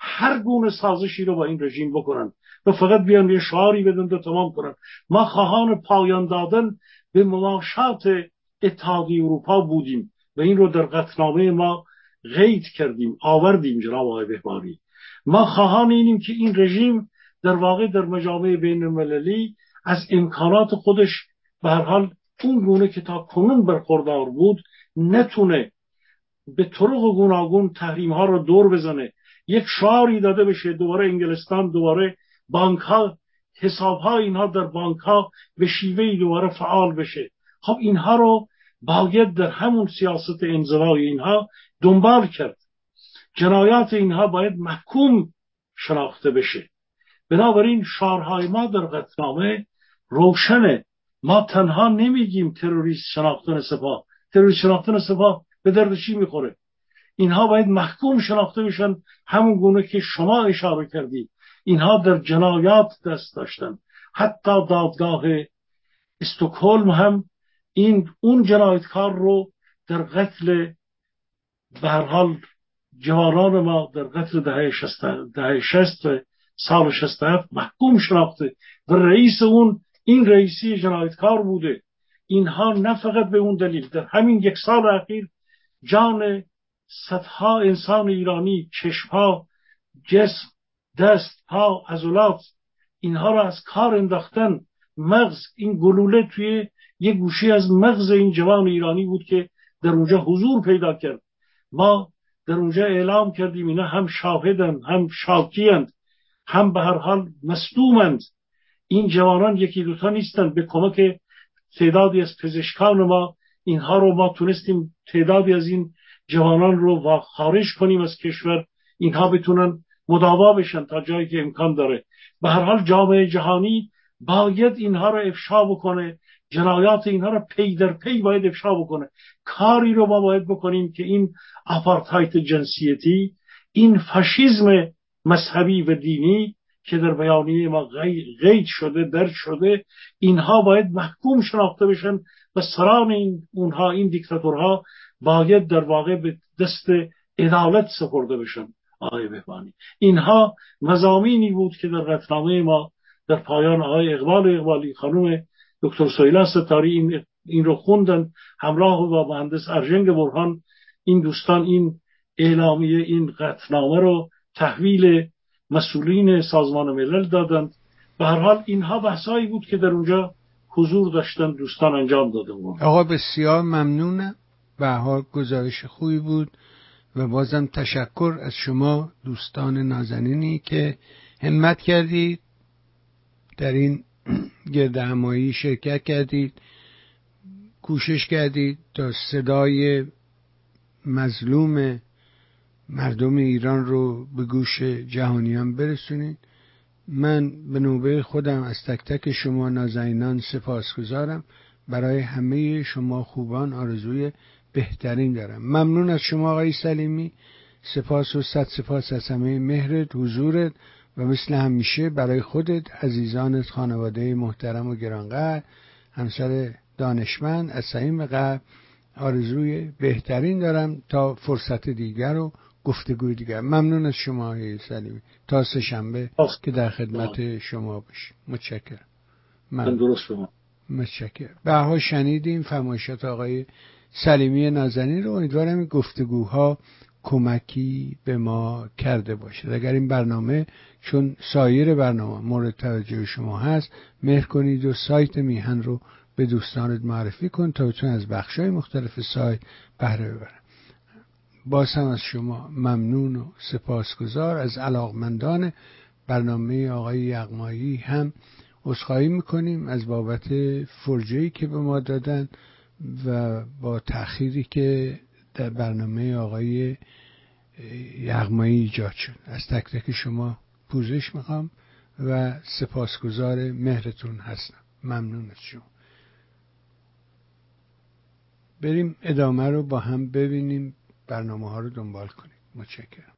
[SPEAKER 3] هر گونه سازشی رو با این رژیم بکنند و فقط بیان یه شعاری بدن و تمام کنند ما خواهان پایان دادن به مماشات اتحادیه اروپا بودیم و این رو در قطنامه ما غید کردیم آوردیم جناب آقای بهبانی ما خواهان اینیم که این رژیم در واقع در مجامع بین المللی از امکانات خودش به هر حال اون گونه که تا کنون برخوردار بود نتونه به طرق گوناگون تحریم ها رو دور بزنه. یک شعاری داده بشه دوباره انگلستان دوباره بانک ها حساب ها اینها در بانک ها به شیوه دوباره فعال بشه. خب اینها رو باید در همون سیاست انزوای اینها دنبال کرد. جنایات اینها باید محکوم شناخته بشه. بنابراین شعارهای ما در قطنامه روشنه ما تنها نمیگیم تروریست شناختن سپاه. تروریست شناختن سپاه به درد چی می‌خوره؟ اینها باید محکوم شناخته بشن همون گونه که شما اشاره کردید اینها در جنایات دست داشتن. حتی دادگاه استکهلم هم این اون جنایتکار رو در قتل به هر حال جوانان ما در قتل دهه شست, دهه شست سال شست محکوم شناخته و رئیس اون این رئیسی جنایتکار بوده. اینها نه فقط به اون دلیل در همین یک سال اخیر جان صدها انسان ایرانی چشمها جسم دست پا عضلات اینها را از کار انداختن. مغز این گلوله توی یه گوشی از مغز این جوان ایرانی بود که در اونجا حضور پیدا کرد. ما در اونجا اعلام کردیم اینا هم شاهدند هم شاکیند هم به هر حال مصدومند. این جوانان یکی دوتا نیستند. به کمک تعدادی از پزشکان ما اینها رو ما تونستیم تعدادی از این جوانان رو خارج کنیم از کشور. اینها بتونن مداوا بشن تا جایی که امکان داره. به هر حال جامعه جهانی باید اینها رو افشا بکنه. جنایات اینها رو پی در پی باید افشا بکنه. کاری رو ما باید بکنیم که این آپارتایت جنسیتی این فاشیزم مذهبی و دینی که در بیانیه ما غید شده درد شده اینها باید محکوم شناخته بشن و سران این اونها این دیکتاتورها باید در واقع به دست عدالت سپرده بشن. آقای بهبانی. اینها مزامینی بود که در قطنامه ما در پایان آقای اقبال اقبالی خانم دکتر سویلا ستاری این, این رو خوندن همراه با مهندس ارجنگ برهان این دوستان این اعلامیه این قطنامه رو تحویل مسئولین سازمان ملل دادند به هر حال اینها بحثهایی بود که در اونجا حضور داشتن دوستان انجام داده بود
[SPEAKER 2] آقا بسیار ممنونم به حال گزارش خوبی بود و بازم تشکر از شما دوستان نازنینی که همت کردید در این گرد همایی شرکت کردید کوشش کردید تا صدای مظلوم مردم ایران رو به گوش جهانیان برسونید. من به نوبه خودم از تک تک شما نازنینان سپاسگزارم. برای همه شما خوبان آرزوی بهترین دارم. ممنون از شما آقای سلیمی. سپاس و صد سپاس از همه مهرت حضورت. و مثل همیشه برای خودت عزیزانت خانواده محترم و گرانقدر همسر دانشمند از صمیم قلب آرزوی بهترین دارم تا فرصت دیگر و گفتگوی دیگر. ممنون از شما آقای سلیمی. تا سه شنبه که در خدمت شما باشیم. متشکرم.
[SPEAKER 3] من درست
[SPEAKER 2] متشکرم. به شنیدیم فرمایشات آقای سلیمی نازنین رو. امیدوارم این گفتگوها کمکی به ما کرده باشد اگر این برنامه چون سایر برنامه مورد توجه شما هست مهر کنید و سایت میهن رو به دوستانت معرفی کن تا بتون از بخشای مختلف سایت بهره ببرن. باز از شما ممنون و سپاسگزار. از علاقمندان برنامه آقای یغمایی هم عذرخواهی می‌کنیم از بابت فرجهی که به ما دادن و با تأخیری که در برنامه آقای یغمایی ایجاد شد. از تک تک شما پوزش می‌خوام و سپاسگزار مهرتون هستم. ممنون از شما. بریم ادامه رو با هم ببینیم. برنامه ها رو دنبال کنیم. متشکرم.